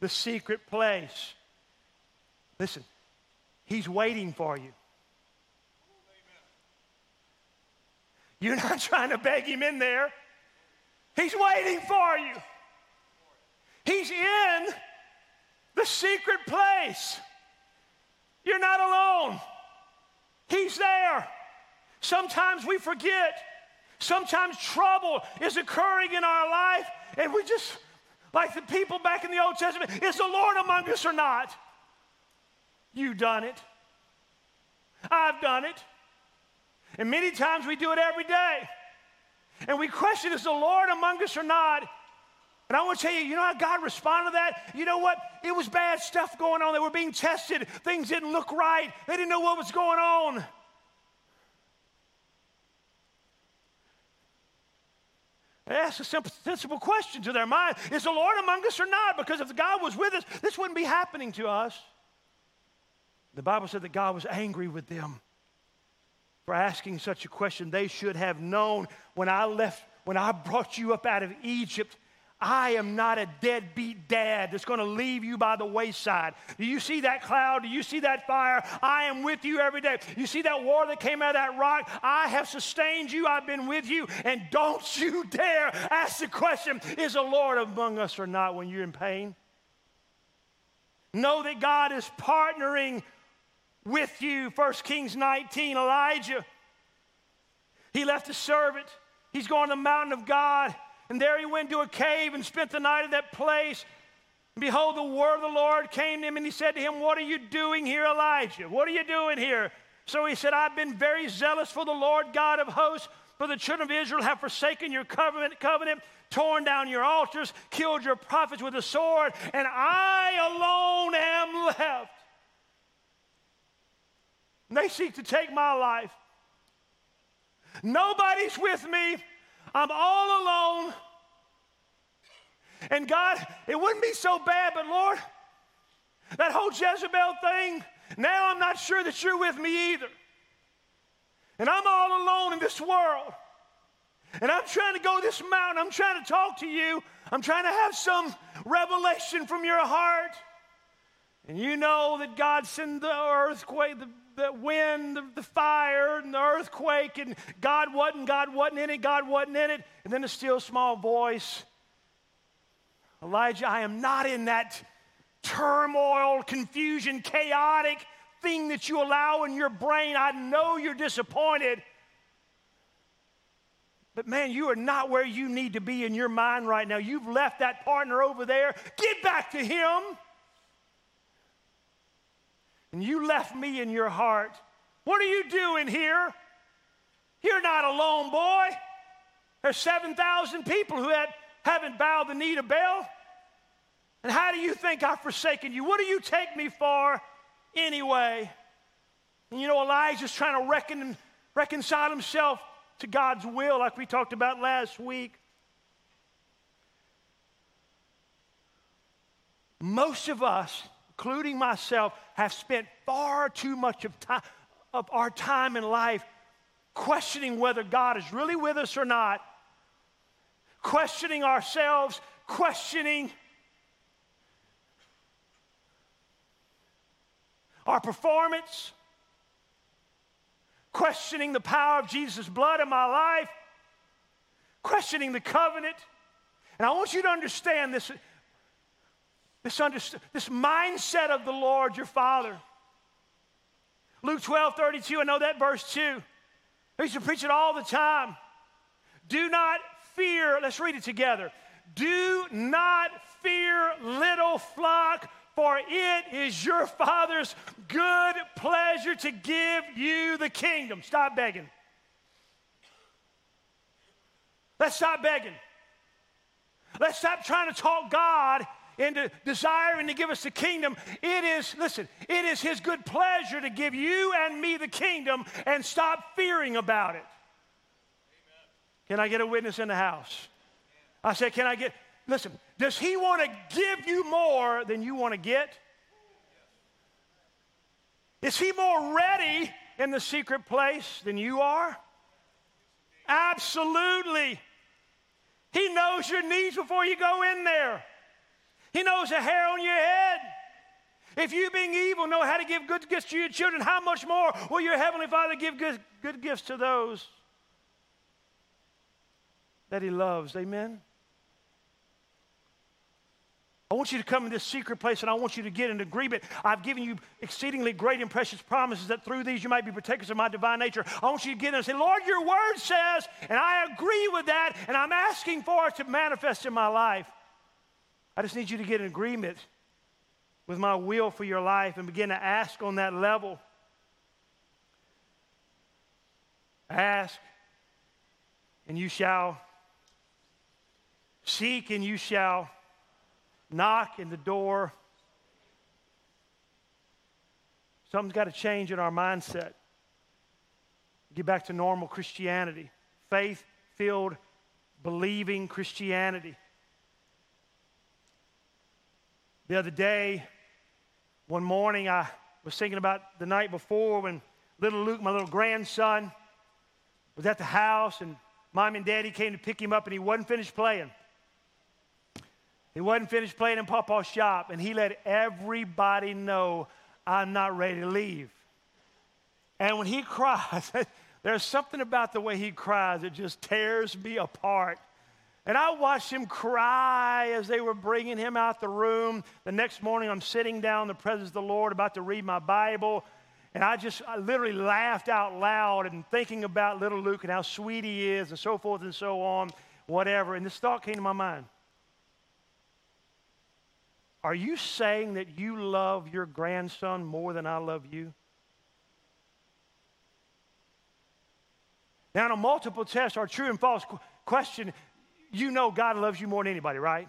the secret place. Listen, He's waiting for you. You're not trying to beg Him in there, He's waiting for you. He's in the secret place. You're not alone. He's there. Sometimes we forget Sometimes trouble is occurring in our life, and we just, like the people back in the Old Testament, is the Lord among us or not? You've done it. I've done it. And many times we do it every day. And we question, is the Lord among us or not? And I want to tell you, you know how God responded to that? You know what? It was bad stuff going on. They were being tested. Things didn't look right. They didn't know what was going on. They asked a simple, sensible question to their mind Is the Lord among us or not? Because if God was with us, this wouldn't be happening to us. The Bible said that God was angry with them for asking such a question. They should have known when I left, when I brought you up out of Egypt, I am not a deadbeat dad that's going to leave you by the wayside. Do you see that cloud? Do you see that fire? I am with you every day. You see that water that came out of that rock? I have sustained you. I've been with you. And don't you dare ask the question is the Lord among us or not when you're in pain? Know that God is partnering with you. 1 Kings 19, Elijah. He left a servant. He's going to the mountain of God. And there he went to a cave and spent the night at that place. And behold, the word of the Lord came to him, and he said to him, What are you doing here, Elijah? What are you doing here? So he said, I've been very zealous for the Lord God of hosts, for the children of Israel have forsaken your covenant, covenant, torn down your altars, killed your prophets with a sword, and I alone am left. And they seek to take my life. Nobody's with me. I'm all alone. And God, it wouldn't be so bad, but Lord, that whole Jezebel thing, now I'm not sure that you're with me either. And I'm all alone in this world. And I'm trying to go this mountain. I'm trying to talk to you. I'm trying to have some revelation from your heart. And you know that God sent the earthquake, the the wind, the, the, fire, and the earthquake, and God wasn't, God wasn't in it, God wasn't in it. And then a still small voice Elijah, I am not in that turmoil, confusion, chaotic thing that you allow in your brain. I know you're disappointed. But man, you are not where you need to be in your mind right now. You've left that partner over there. Get back to him and you left me in your heart. What are you doing here? You're not alone, boy. There's 7,000 people who had, haven't bowed the knee to Baal. And how do you think I've forsaken you? What do you take me for anyway? And you know, Elijah's trying to reckon, reconcile himself to God's will, like we talked about last week. Most of us including myself, have spent far too much of, time, of our time in life questioning whether God is really with us or not, questioning ourselves, questioning our performance, questioning the power of Jesus' blood in my life, questioning the covenant. And I want you to understand this this, this mindset of the Lord your Father. Luke 12, 32, I know that verse too. I used to preach it all the time. Do not fear, let's read it together. Do not fear, little flock, For it is your Father's good pleasure to give you the kingdom. Stop begging. Let's stop begging. Let's stop trying to talk God into desiring to give us the kingdom. It is, listen, it is His good pleasure to give you and me the kingdom and stop fearing about it. Amen. Can I get a witness in the house? I said, Can I get, listen, does He want to give you more than you want to get? Is He more ready in the secret place than you are? Absolutely. He knows your needs before you go in there. He knows the hair on your head. If you, being evil, know how to give good gifts to your children, how much more will your Heavenly Father give good, good gifts to those that He loves? Amen? I want you to come in this secret place and I want you to get in agreement. I've given you exceedingly great and precious promises that through these you might be partakers of my divine nature. I want you to get in and say, Lord, your word says, and I agree with that, and I'm asking for it to manifest in my life. I just need you to get in agreement with my will for your life and begin to ask on that level. Ask, and you shall. Seek, and you shall knock in the door. Something's got to change in our mindset. Get back to normal Christianity, faith filled, believing Christianity. The other day, one morning, I was thinking about the night before when little Luke, my little grandson, was at the house and mom and daddy came to pick him up and he wasn't finished playing. He wasn't finished playing in Papa's shop, and he let everybody know I'm not ready to leave. And when he cries, there's something about the way he cries that just tears me apart. And I watched him cry as they were bringing him out the room. The next morning, I'm sitting down in the presence of the Lord about to read my Bible. And I just I literally laughed out loud and thinking about little Luke and how sweet he is and so forth and so on, whatever. And this thought came to my mind are you saying that you love your grandson more than I love you? Now, in a multiple test or true and false question, you know God loves you more than anybody, right?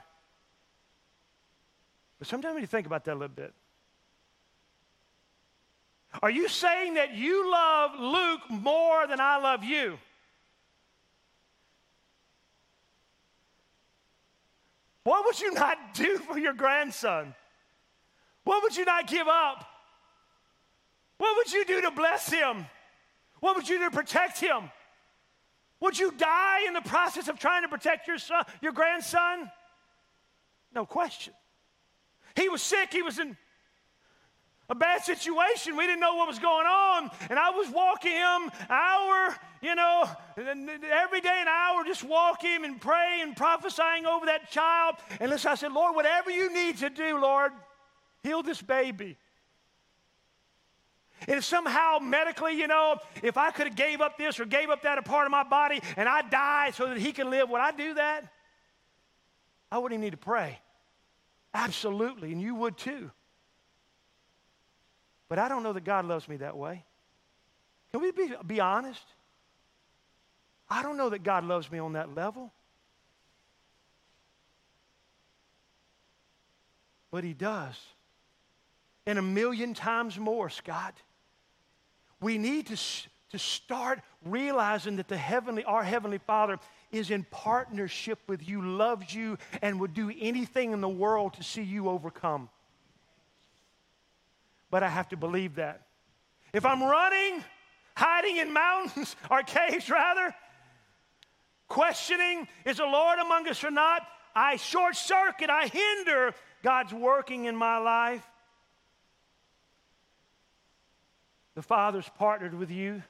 But sometimes you think about that a little bit, are you saying that you love Luke more than I love you? What would you not do for your grandson? What would you not give up? What would you do to bless him? What would you do to protect him? Would you die in the process of trying to protect your son, your grandson? No question. He was sick, he was in a bad situation. We didn't know what was going on. And I was walking him hour, you know, every day an hour, just walking him and praying and prophesying over that child. And listen, I said, Lord, whatever you need to do, Lord, heal this baby. And if somehow medically, you know, if I could have gave up this or gave up that a part of my body and I died so that he can live, would I do that? I wouldn't even need to pray. Absolutely, and you would too. But I don't know that God loves me that way. Can we be, be honest? I don't know that God loves me on that level. But He does. And a million times more, Scott. We need to, to start realizing that the heavenly, our Heavenly Father is in partnership with you, loves you, and would do anything in the world to see you overcome but I have to believe that. If I'm running, hiding in mountains or caves, rather, questioning, is the Lord among us or not? I short circuit, I hinder God's working in my life. The Father's partnered with you.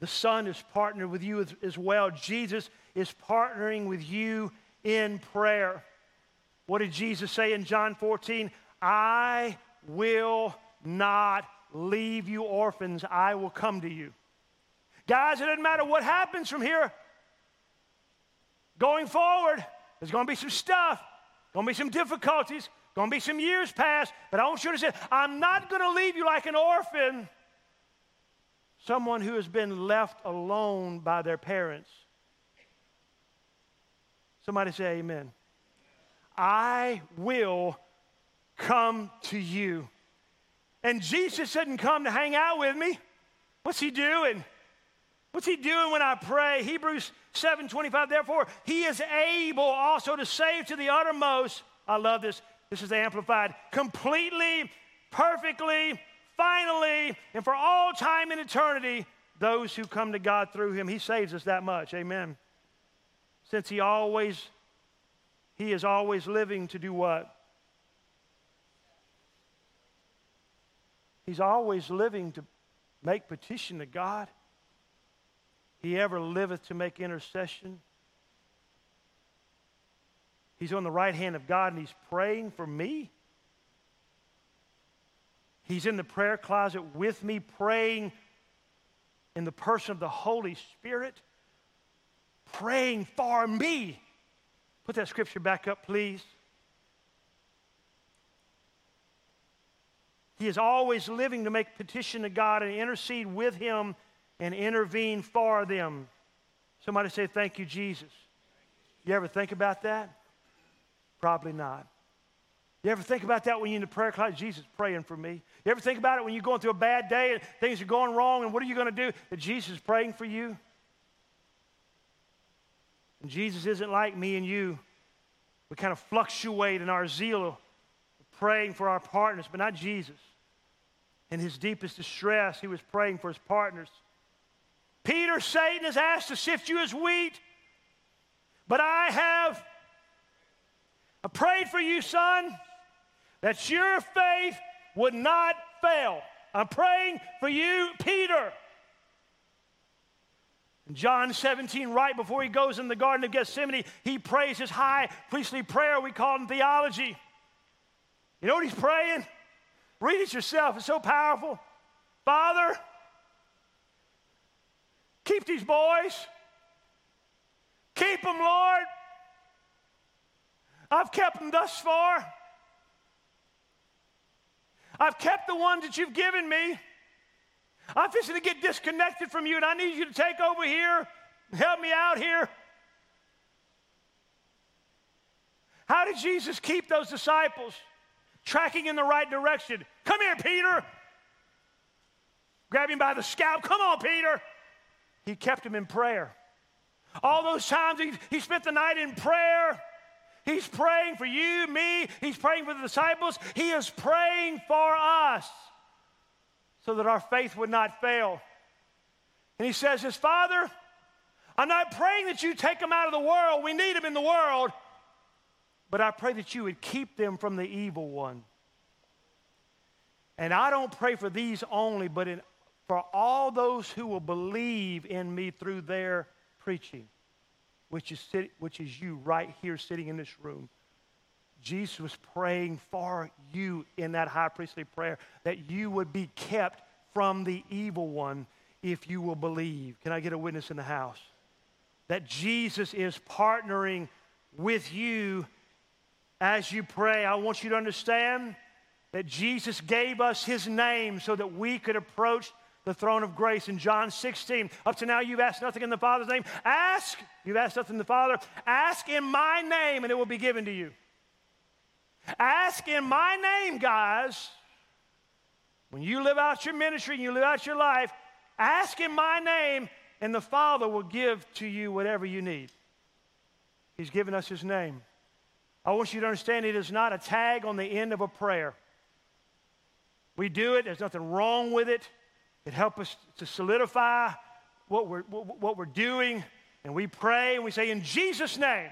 The Son is partnered with you as, as, well. Jesus is partnering with you in prayer. What did Jesus say in John 14? I will not leave you orphans. I will come to you. Guys, it doesn't matter what happens from here. Going forward, there's going to be some stuff, going to be some difficulties, Gonna be some years past, but I want you to say, I'm not gonna leave you like an orphan, someone who has been left alone by their parents. Somebody say amen. I will come to you. And Jesus didn't come to hang out with me. What's he doing? What's he doing when I pray? Hebrews 7 25. Therefore, he is able also to save to the uttermost. I love this. This is amplified. Completely, perfectly, finally, and for all time and eternity, those who come to God through him. He saves us that much. Amen. Since he always, he is always living to do what? He's always living to make petition to God. He ever liveth to make intercession. He's on the right hand of God and he's praying for me. He's in the prayer closet with me, praying in the person of the Holy Spirit, praying for me. Put that scripture back up, please. He is always living to make petition to God and intercede with Him and intervene for them. Somebody say, Thank you, Jesus. You ever think about that? Probably not. You ever think about that when you're in the prayer closet? Jesus praying for me. You ever think about it when you're going through a bad day and things are going wrong and what are you going to do? That Jesus is praying for you? And Jesus isn't like me and you. We kind of fluctuate in our zeal of praying for our partners, but not Jesus. In his deepest distress, he was praying for his partners. Peter, Satan has asked to sift you as wheat, but I have I prayed for you, son, that your faith would not fail. I'm praying for you, Peter. In John 17, right before he goes in the Garden of Gethsemane, he prays his high priestly prayer. We call it theology. You know what he's praying? Read it yourself. It's so powerful. Father, keep these boys. Keep them, Lord. I've kept them thus far. I've kept the ones that you've given me. I'm fixing to get disconnected from you, and I need you to take over here help me out here. How did Jesus keep those disciples tracking in the right direction? Come here, Peter. Grab him by the scalp. Come on, Peter. He kept him in prayer. All those times he, he spent the night in prayer. He's praying for you, me. He's praying for the disciples. He is praying for us so that our faith would not fail. And he says, His Father, I'm not praying that you take them out of the world. We need them in the world. But I pray that you would keep them from the evil one. And I don't pray for these only, but in, for all those who will believe in me through their preaching which is, sit, which is you right here sitting in this room. Jesus was praying for you in that high priestly prayer that you would be kept from the evil one if you will believe. Can I get a witness in the house? That Jesus is partnering with you as you pray. I want you to understand that Jesus gave us his name so that we could approach the throne of grace in John 16. Up to now, you've asked nothing in the Father's name. Ask, you've asked nothing in the Father. Ask in my name, and it will be given to you. Ask in my name, guys. When you live out your ministry and you live out your life, ask in my name, and the Father will give to you whatever you need. He's given us His name. I want you to understand it is not a tag on the end of a prayer. We do it, there's nothing wrong with it. It helps us to solidify what we're, what we're doing. And we pray and we say, In Jesus' name.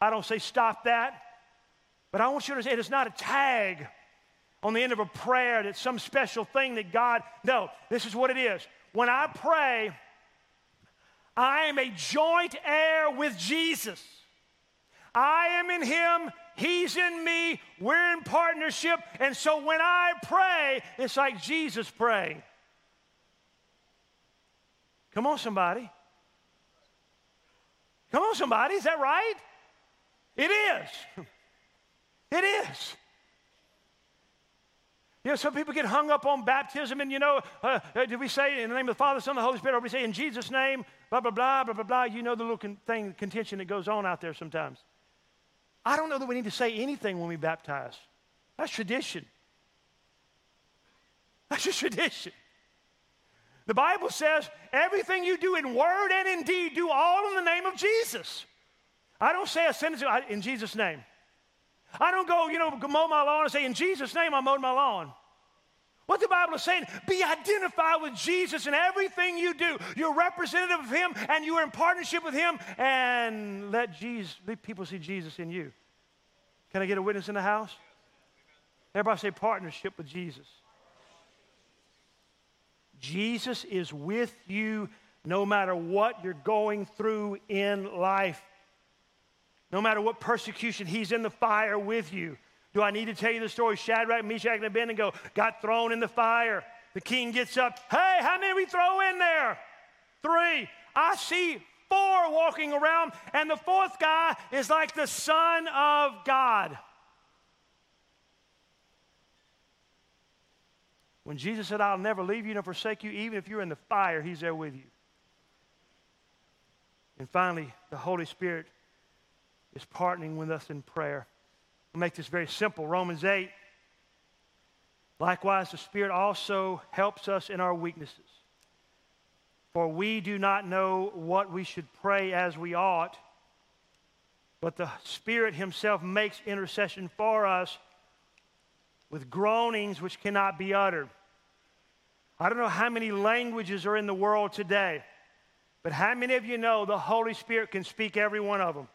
I don't say stop that. But I want you to say it is not a tag on the end of a prayer that's some special thing that God. No, this is what it is. When I pray, I am a joint heir with Jesus. I am in Him, He's in me, we're in partnership. And so when I pray, it's like Jesus praying. Come on, somebody. Come on, somebody. Is that right? It is. It is. You know, some people get hung up on baptism, and you know, uh, uh, we say in the name of the Father, Son, and the Holy Spirit, or we say in Jesus' name, blah, blah, blah, blah, blah, blah. You know the little con- thing, contention that goes on out there sometimes. I don't know that we need to say anything when we baptize. That's tradition. That's just tradition. The Bible says everything you do in word and in deed, do all in the name of Jesus. I don't say a sentence in Jesus' name. I don't go, you know, mow my lawn and say, in Jesus' name, I mowed my lawn. What the Bible is saying, be identified with Jesus in everything you do. You're representative of Him and you are in partnership with Him, and let Jesus, let people see Jesus in you. Can I get a witness in the house? Everybody say partnership with Jesus. Jesus is with you no matter what you're going through in life. No matter what persecution, he's in the fire with you. Do I need to tell you the story? Shadrach, Meshach, and Abednego got thrown in the fire. The king gets up. Hey, how many we throw in there? Three. I see four walking around, and the fourth guy is like the Son of God. When Jesus said, I'll never leave you nor forsake you, even if you're in the fire, He's there with you. And finally, the Holy Spirit is partnering with us in prayer. I'll make this very simple Romans 8. Likewise, the Spirit also helps us in our weaknesses. For we do not know what we should pray as we ought, but the Spirit Himself makes intercession for us with groanings which cannot be uttered. I don't know how many languages are in the world today, but how many of you know the Holy Spirit can speak every one of them?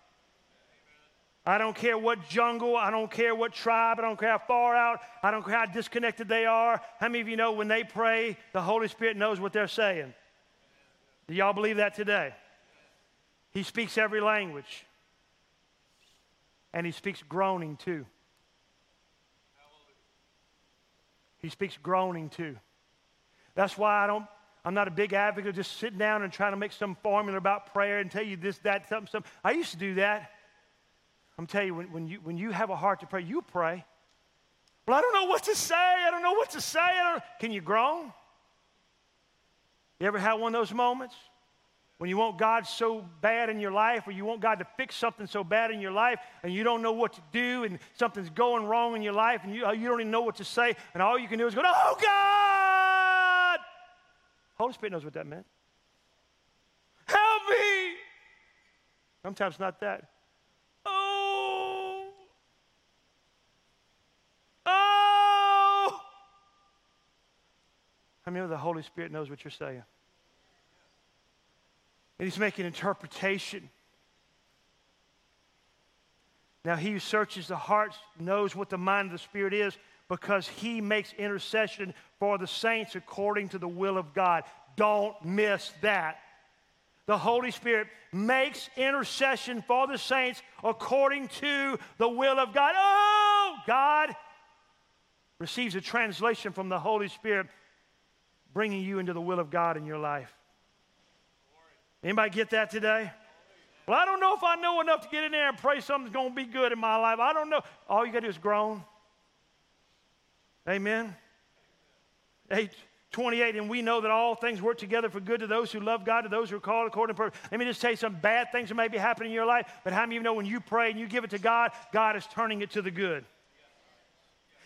I don't care what jungle, I don't care what tribe, I don't care how far out, I don't care how disconnected they are. How many of you know when they pray, the Holy Spirit knows what they're saying? Do y'all believe that today? He speaks every language. And he speaks groaning too. He speaks groaning too. That's why I don't, I'm not a big advocate of just sitting down and trying to make some formula about prayer and tell you this, that, something, something. I used to do that. I'm telling you, when, when you, when you have a heart to pray, you pray. Well, I don't know what to say. I don't know what to say. Can you groan? You ever had one of those moments? When you want God so bad in your life, or you want God to fix something so bad in your life, and you don't know what to do, and something's going wrong in your life, and you, uh, you don't even know what to say, and all you can do is go, Oh, God! Holy Spirit knows what that meant. Help me! Sometimes not that. Oh! Oh! How many of the Holy Spirit knows what you're saying? And he's making interpretation. Now, he who searches the hearts knows what the mind of the Spirit is because he makes intercession for the saints according to the will of God. Don't miss that. The Holy Spirit makes intercession for the saints according to the will of God. Oh, God receives a translation from the Holy Spirit, bringing you into the will of God in your life. Anybody get that today? Well, I don't know if I know enough to get in there and pray something's going to be good in my life. I don't know. All you got to do is groan. Amen. 8, 28, and we know that all things work together for good to those who love God, to those who are called according to purpose. Let me just tell you some bad things that may be happening in your life, but how many of you know when you pray and you give it to God, God is turning it to the good?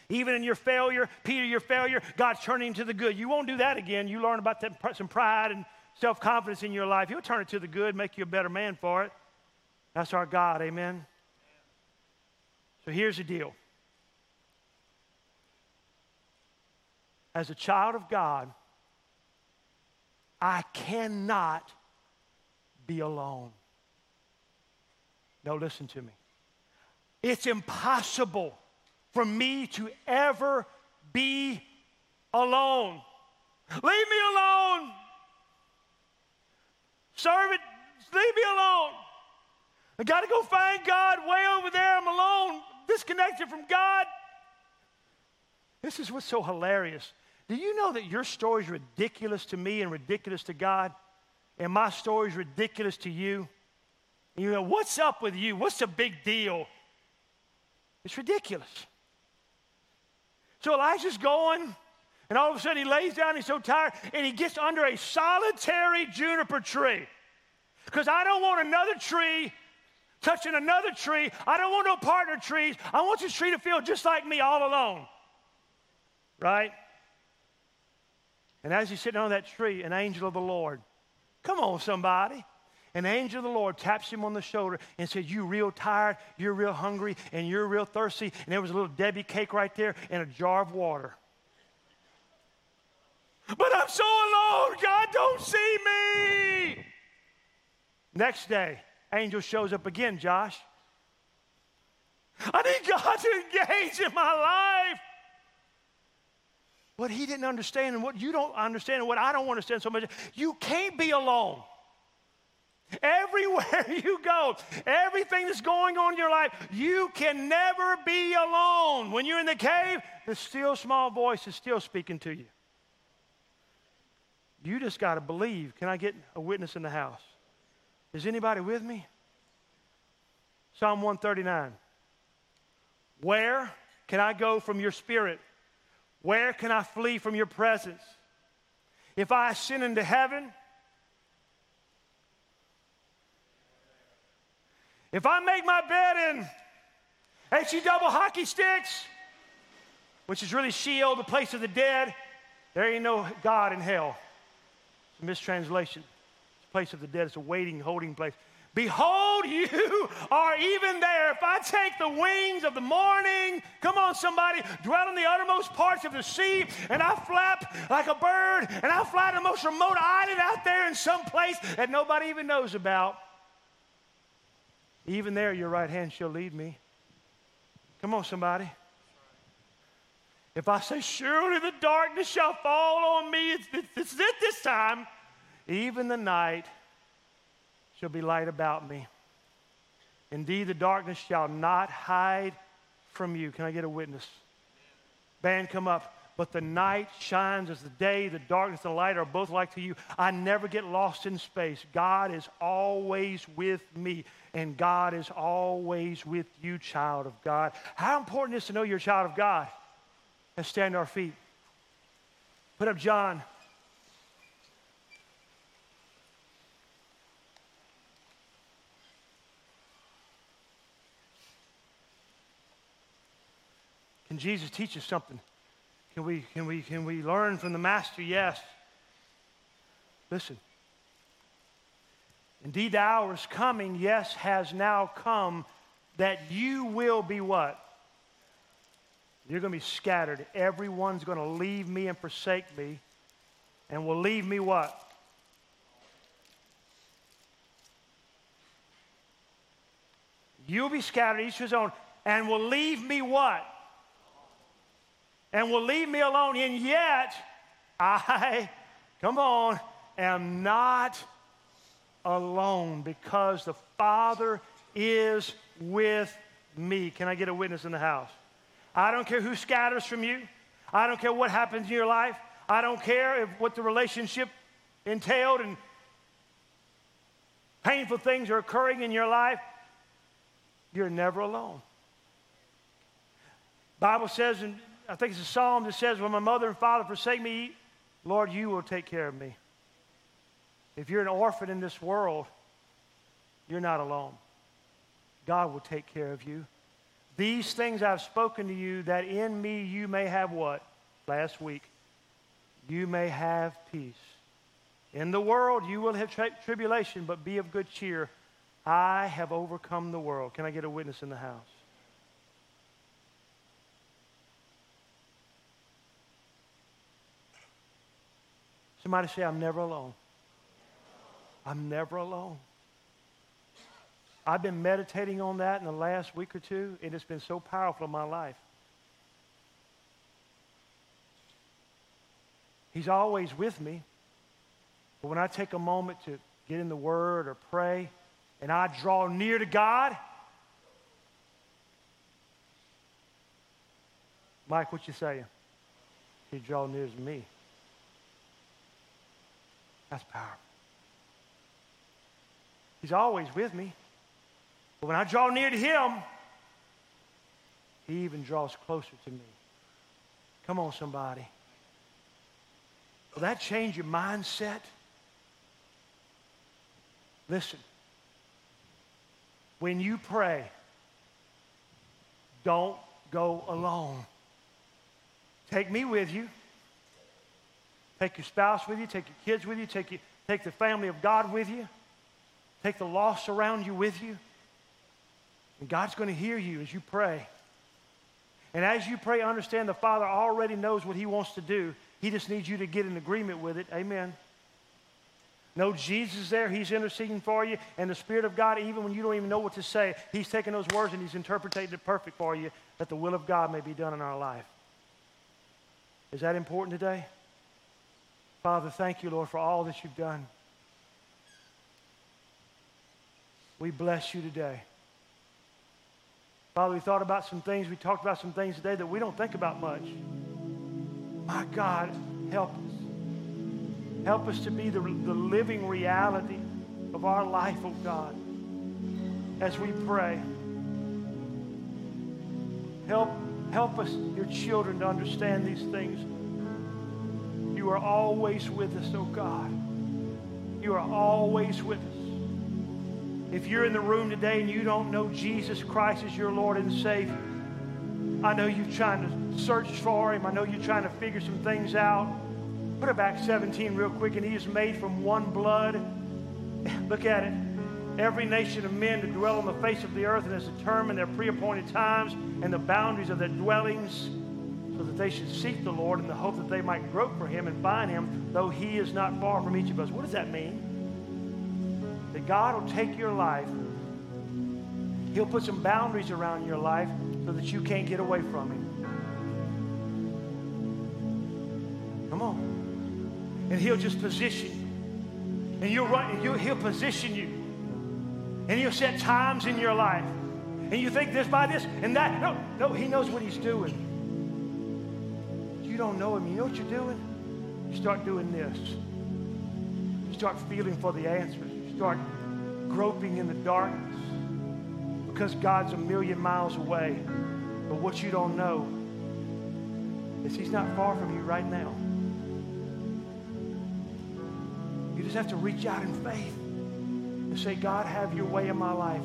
Even in your failure, Peter, your failure, God's turning it to the good. You won't do that again. You learn about that, some pride and self confidence in your life, He'll turn it to the good, make you a better man for it. That's our God, amen? So here's the deal. As a child of God, I cannot be alone. Now, listen to me. It's impossible for me to ever be alone. Leave me alone. Serve it, leave me alone. I got to go find God way over there. I'm alone, disconnected from God. This is what's so hilarious. Do you know that your story is ridiculous to me and ridiculous to God? And my story is ridiculous to you? And you know, what's up with you? What's the big deal? It's ridiculous. So Elijah's going, and all of a sudden he lays down, he's so tired, and he gets under a solitary juniper tree. Because I don't want another tree touching another tree. I don't want no partner trees. I want this tree to feel just like me all alone. Right? And as he's sitting on that tree, an angel of the Lord, come on, somebody. An angel of the Lord taps him on the shoulder and says, You real tired, you're real hungry, and you're real thirsty. And there was a little Debbie cake right there and a jar of water. But I'm so alone. God don't see me. Next day, angel shows up again, Josh. I need God to engage in my life. What he didn't understand and what you don't understand and what I don't understand so much, you can't be alone. Everywhere you go, everything that's going on in your life, you can never be alone. When you're in the cave, the still small voice is still speaking to you. You just got to believe. Can I get a witness in the house? Is anybody with me? Psalm 139. Where can I go from your spirit? Where can I flee from your presence? If I ascend into heaven, If I make my bed in HE double hockey sticks, which is really Sheol, the place of the dead, there ain't no God in hell. Mistranslation. It's a place of the dead. It's a waiting, holding place. Behold, you are even there. If I take the wings of the morning, come on, somebody, dwell in the uttermost parts of the sea, and I flap like a bird, and I fly to the most remote island out there in some place that nobody even knows about. Even there, your right hand shall lead me. Come on, somebody. If I say, Surely the darkness shall fall on me, it's, it's, it this time, even the night shall be light about me. Indeed, the darkness shall not hide from you. Can I get a witness? Band, come up. But the night shines as the day, the darkness and the light are both like to you. I never get lost in space. God is always with me and God is always with you, child of God. How important is to know you're a child of God? Let's stand to our feet. Put up John. Can Jesus teach us something? Can we, can we, can we learn from the Master? Yes. Listen. Indeed, the hour is coming, yes, has now come, that you will be what? You're going to be scattered. Everyone's going to leave me and forsake me, and will leave me what? You'll be scattered, each to his own, and will leave me what? And will leave me alone. And yet, I, come on, am not alone because the Father is with me. Can I get a witness in the house? I don't care who scatters from you. I don't care what happens in your life. I don't care if what the relationship entailed and painful things are occurring in your life. You're never alone. Bible says, and I think it's a psalm that says, when my mother and father forsake me, Lord, you will take care of me. If you're an orphan in this world, you're not alone. God will take care of you. These things I've spoken to you, that in me you may have what? Last week. You may have peace. In the world you will have tri- tribulation, but be of good cheer. I have overcome the world. Can I get a witness in the house? Somebody say, I'm never alone. I'm never alone. I've been meditating on that in the last week or two, and it's been so powerful in my life. He's always with me. But when I take a moment to get in the Word or pray, and I draw near to God, Mike, what you saying? He draw near to me. That's powerful. He's always with me. But when I draw near to Him, He even draws closer to me. Come on, somebody. Will that change your mindset? Listen, when you pray, don't go alone. Take me with you. Take your spouse with you. Take your kids with you. Take, you, take the family of God with you. Take the lost around you with you. And God's going to hear you as you pray. And as you pray, understand the Father already knows what He wants to do. He just needs you to get in agreement with it. Amen. Know Jesus is there. He's interceding for you. And the Spirit of God, even when you don't even know what to say, He's taking those words and He's interpreting it perfect for you that the will of God may be done in our life. Is that important today? Father, thank you, Lord, for all that you've done. We bless you today. Father, we thought about some things, we talked about some things today that we don't think about much. My God, help us. Help us to be the, the living reality of our life, oh God, as we pray. Help, help us, your children, to understand these things. You are always with us, oh God. You are always with us. If you're in the room today and you don't know Jesus Christ as your Lord and Savior, I know you're trying to search for him. I know you're trying to figure some things out. Put it back 17 real quick. And he is made from one blood. Look at it. Every nation of men to dwell on the face of the earth and has determined their pre-appointed times and the boundaries of their dwellings so that they should seek the Lord in the hope that they might grope for him and find him, though he is not far from each of us. What does that mean? God will take your life, He'll put some boundaries around your life so that you can't get away from Him. Come on. And He'll just position you. And you'll run, and you'll, He'll position you. And He'll set times in your life. And you think this by this and that. No, no, He knows what He's doing. You don't know Him. You know what you're doing? You start doing this. You start feeling for the answers You start groping in the darkness because God's a million miles away. But what you don't know is He's not far from you right now. You just have to reach out in faith and say, God, have your way in my life.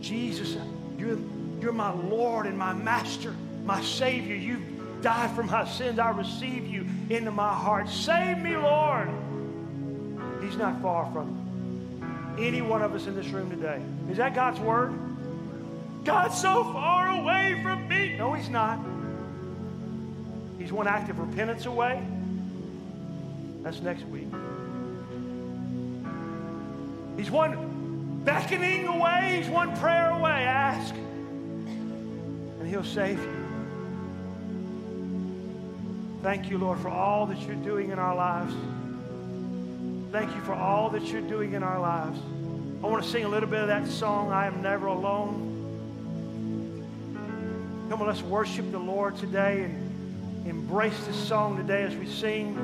Jesus, you're, you're my Lord and my Master, my Savior. You died for my sins. I receive you into my heart. Save me, Lord. He's not far from you any one of us in this room today. Is that God's word? God's so far away from me. No, He's not. He's one act of repentance away. That's next week. He's one beckoning away. He's one prayer away. Ask, and He'll save you. Thank you, Lord, for all that you're doing in our lives. Thank you for all that you're doing in our lives. I want to sing a little bit of that song, I Am Never Alone. Come on, let's worship the Lord today and embrace this song today as we sing.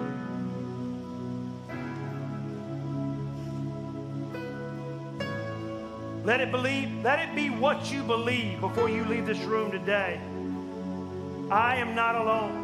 Let it believe, let it be what you believe before you leave this room today. I am not alone.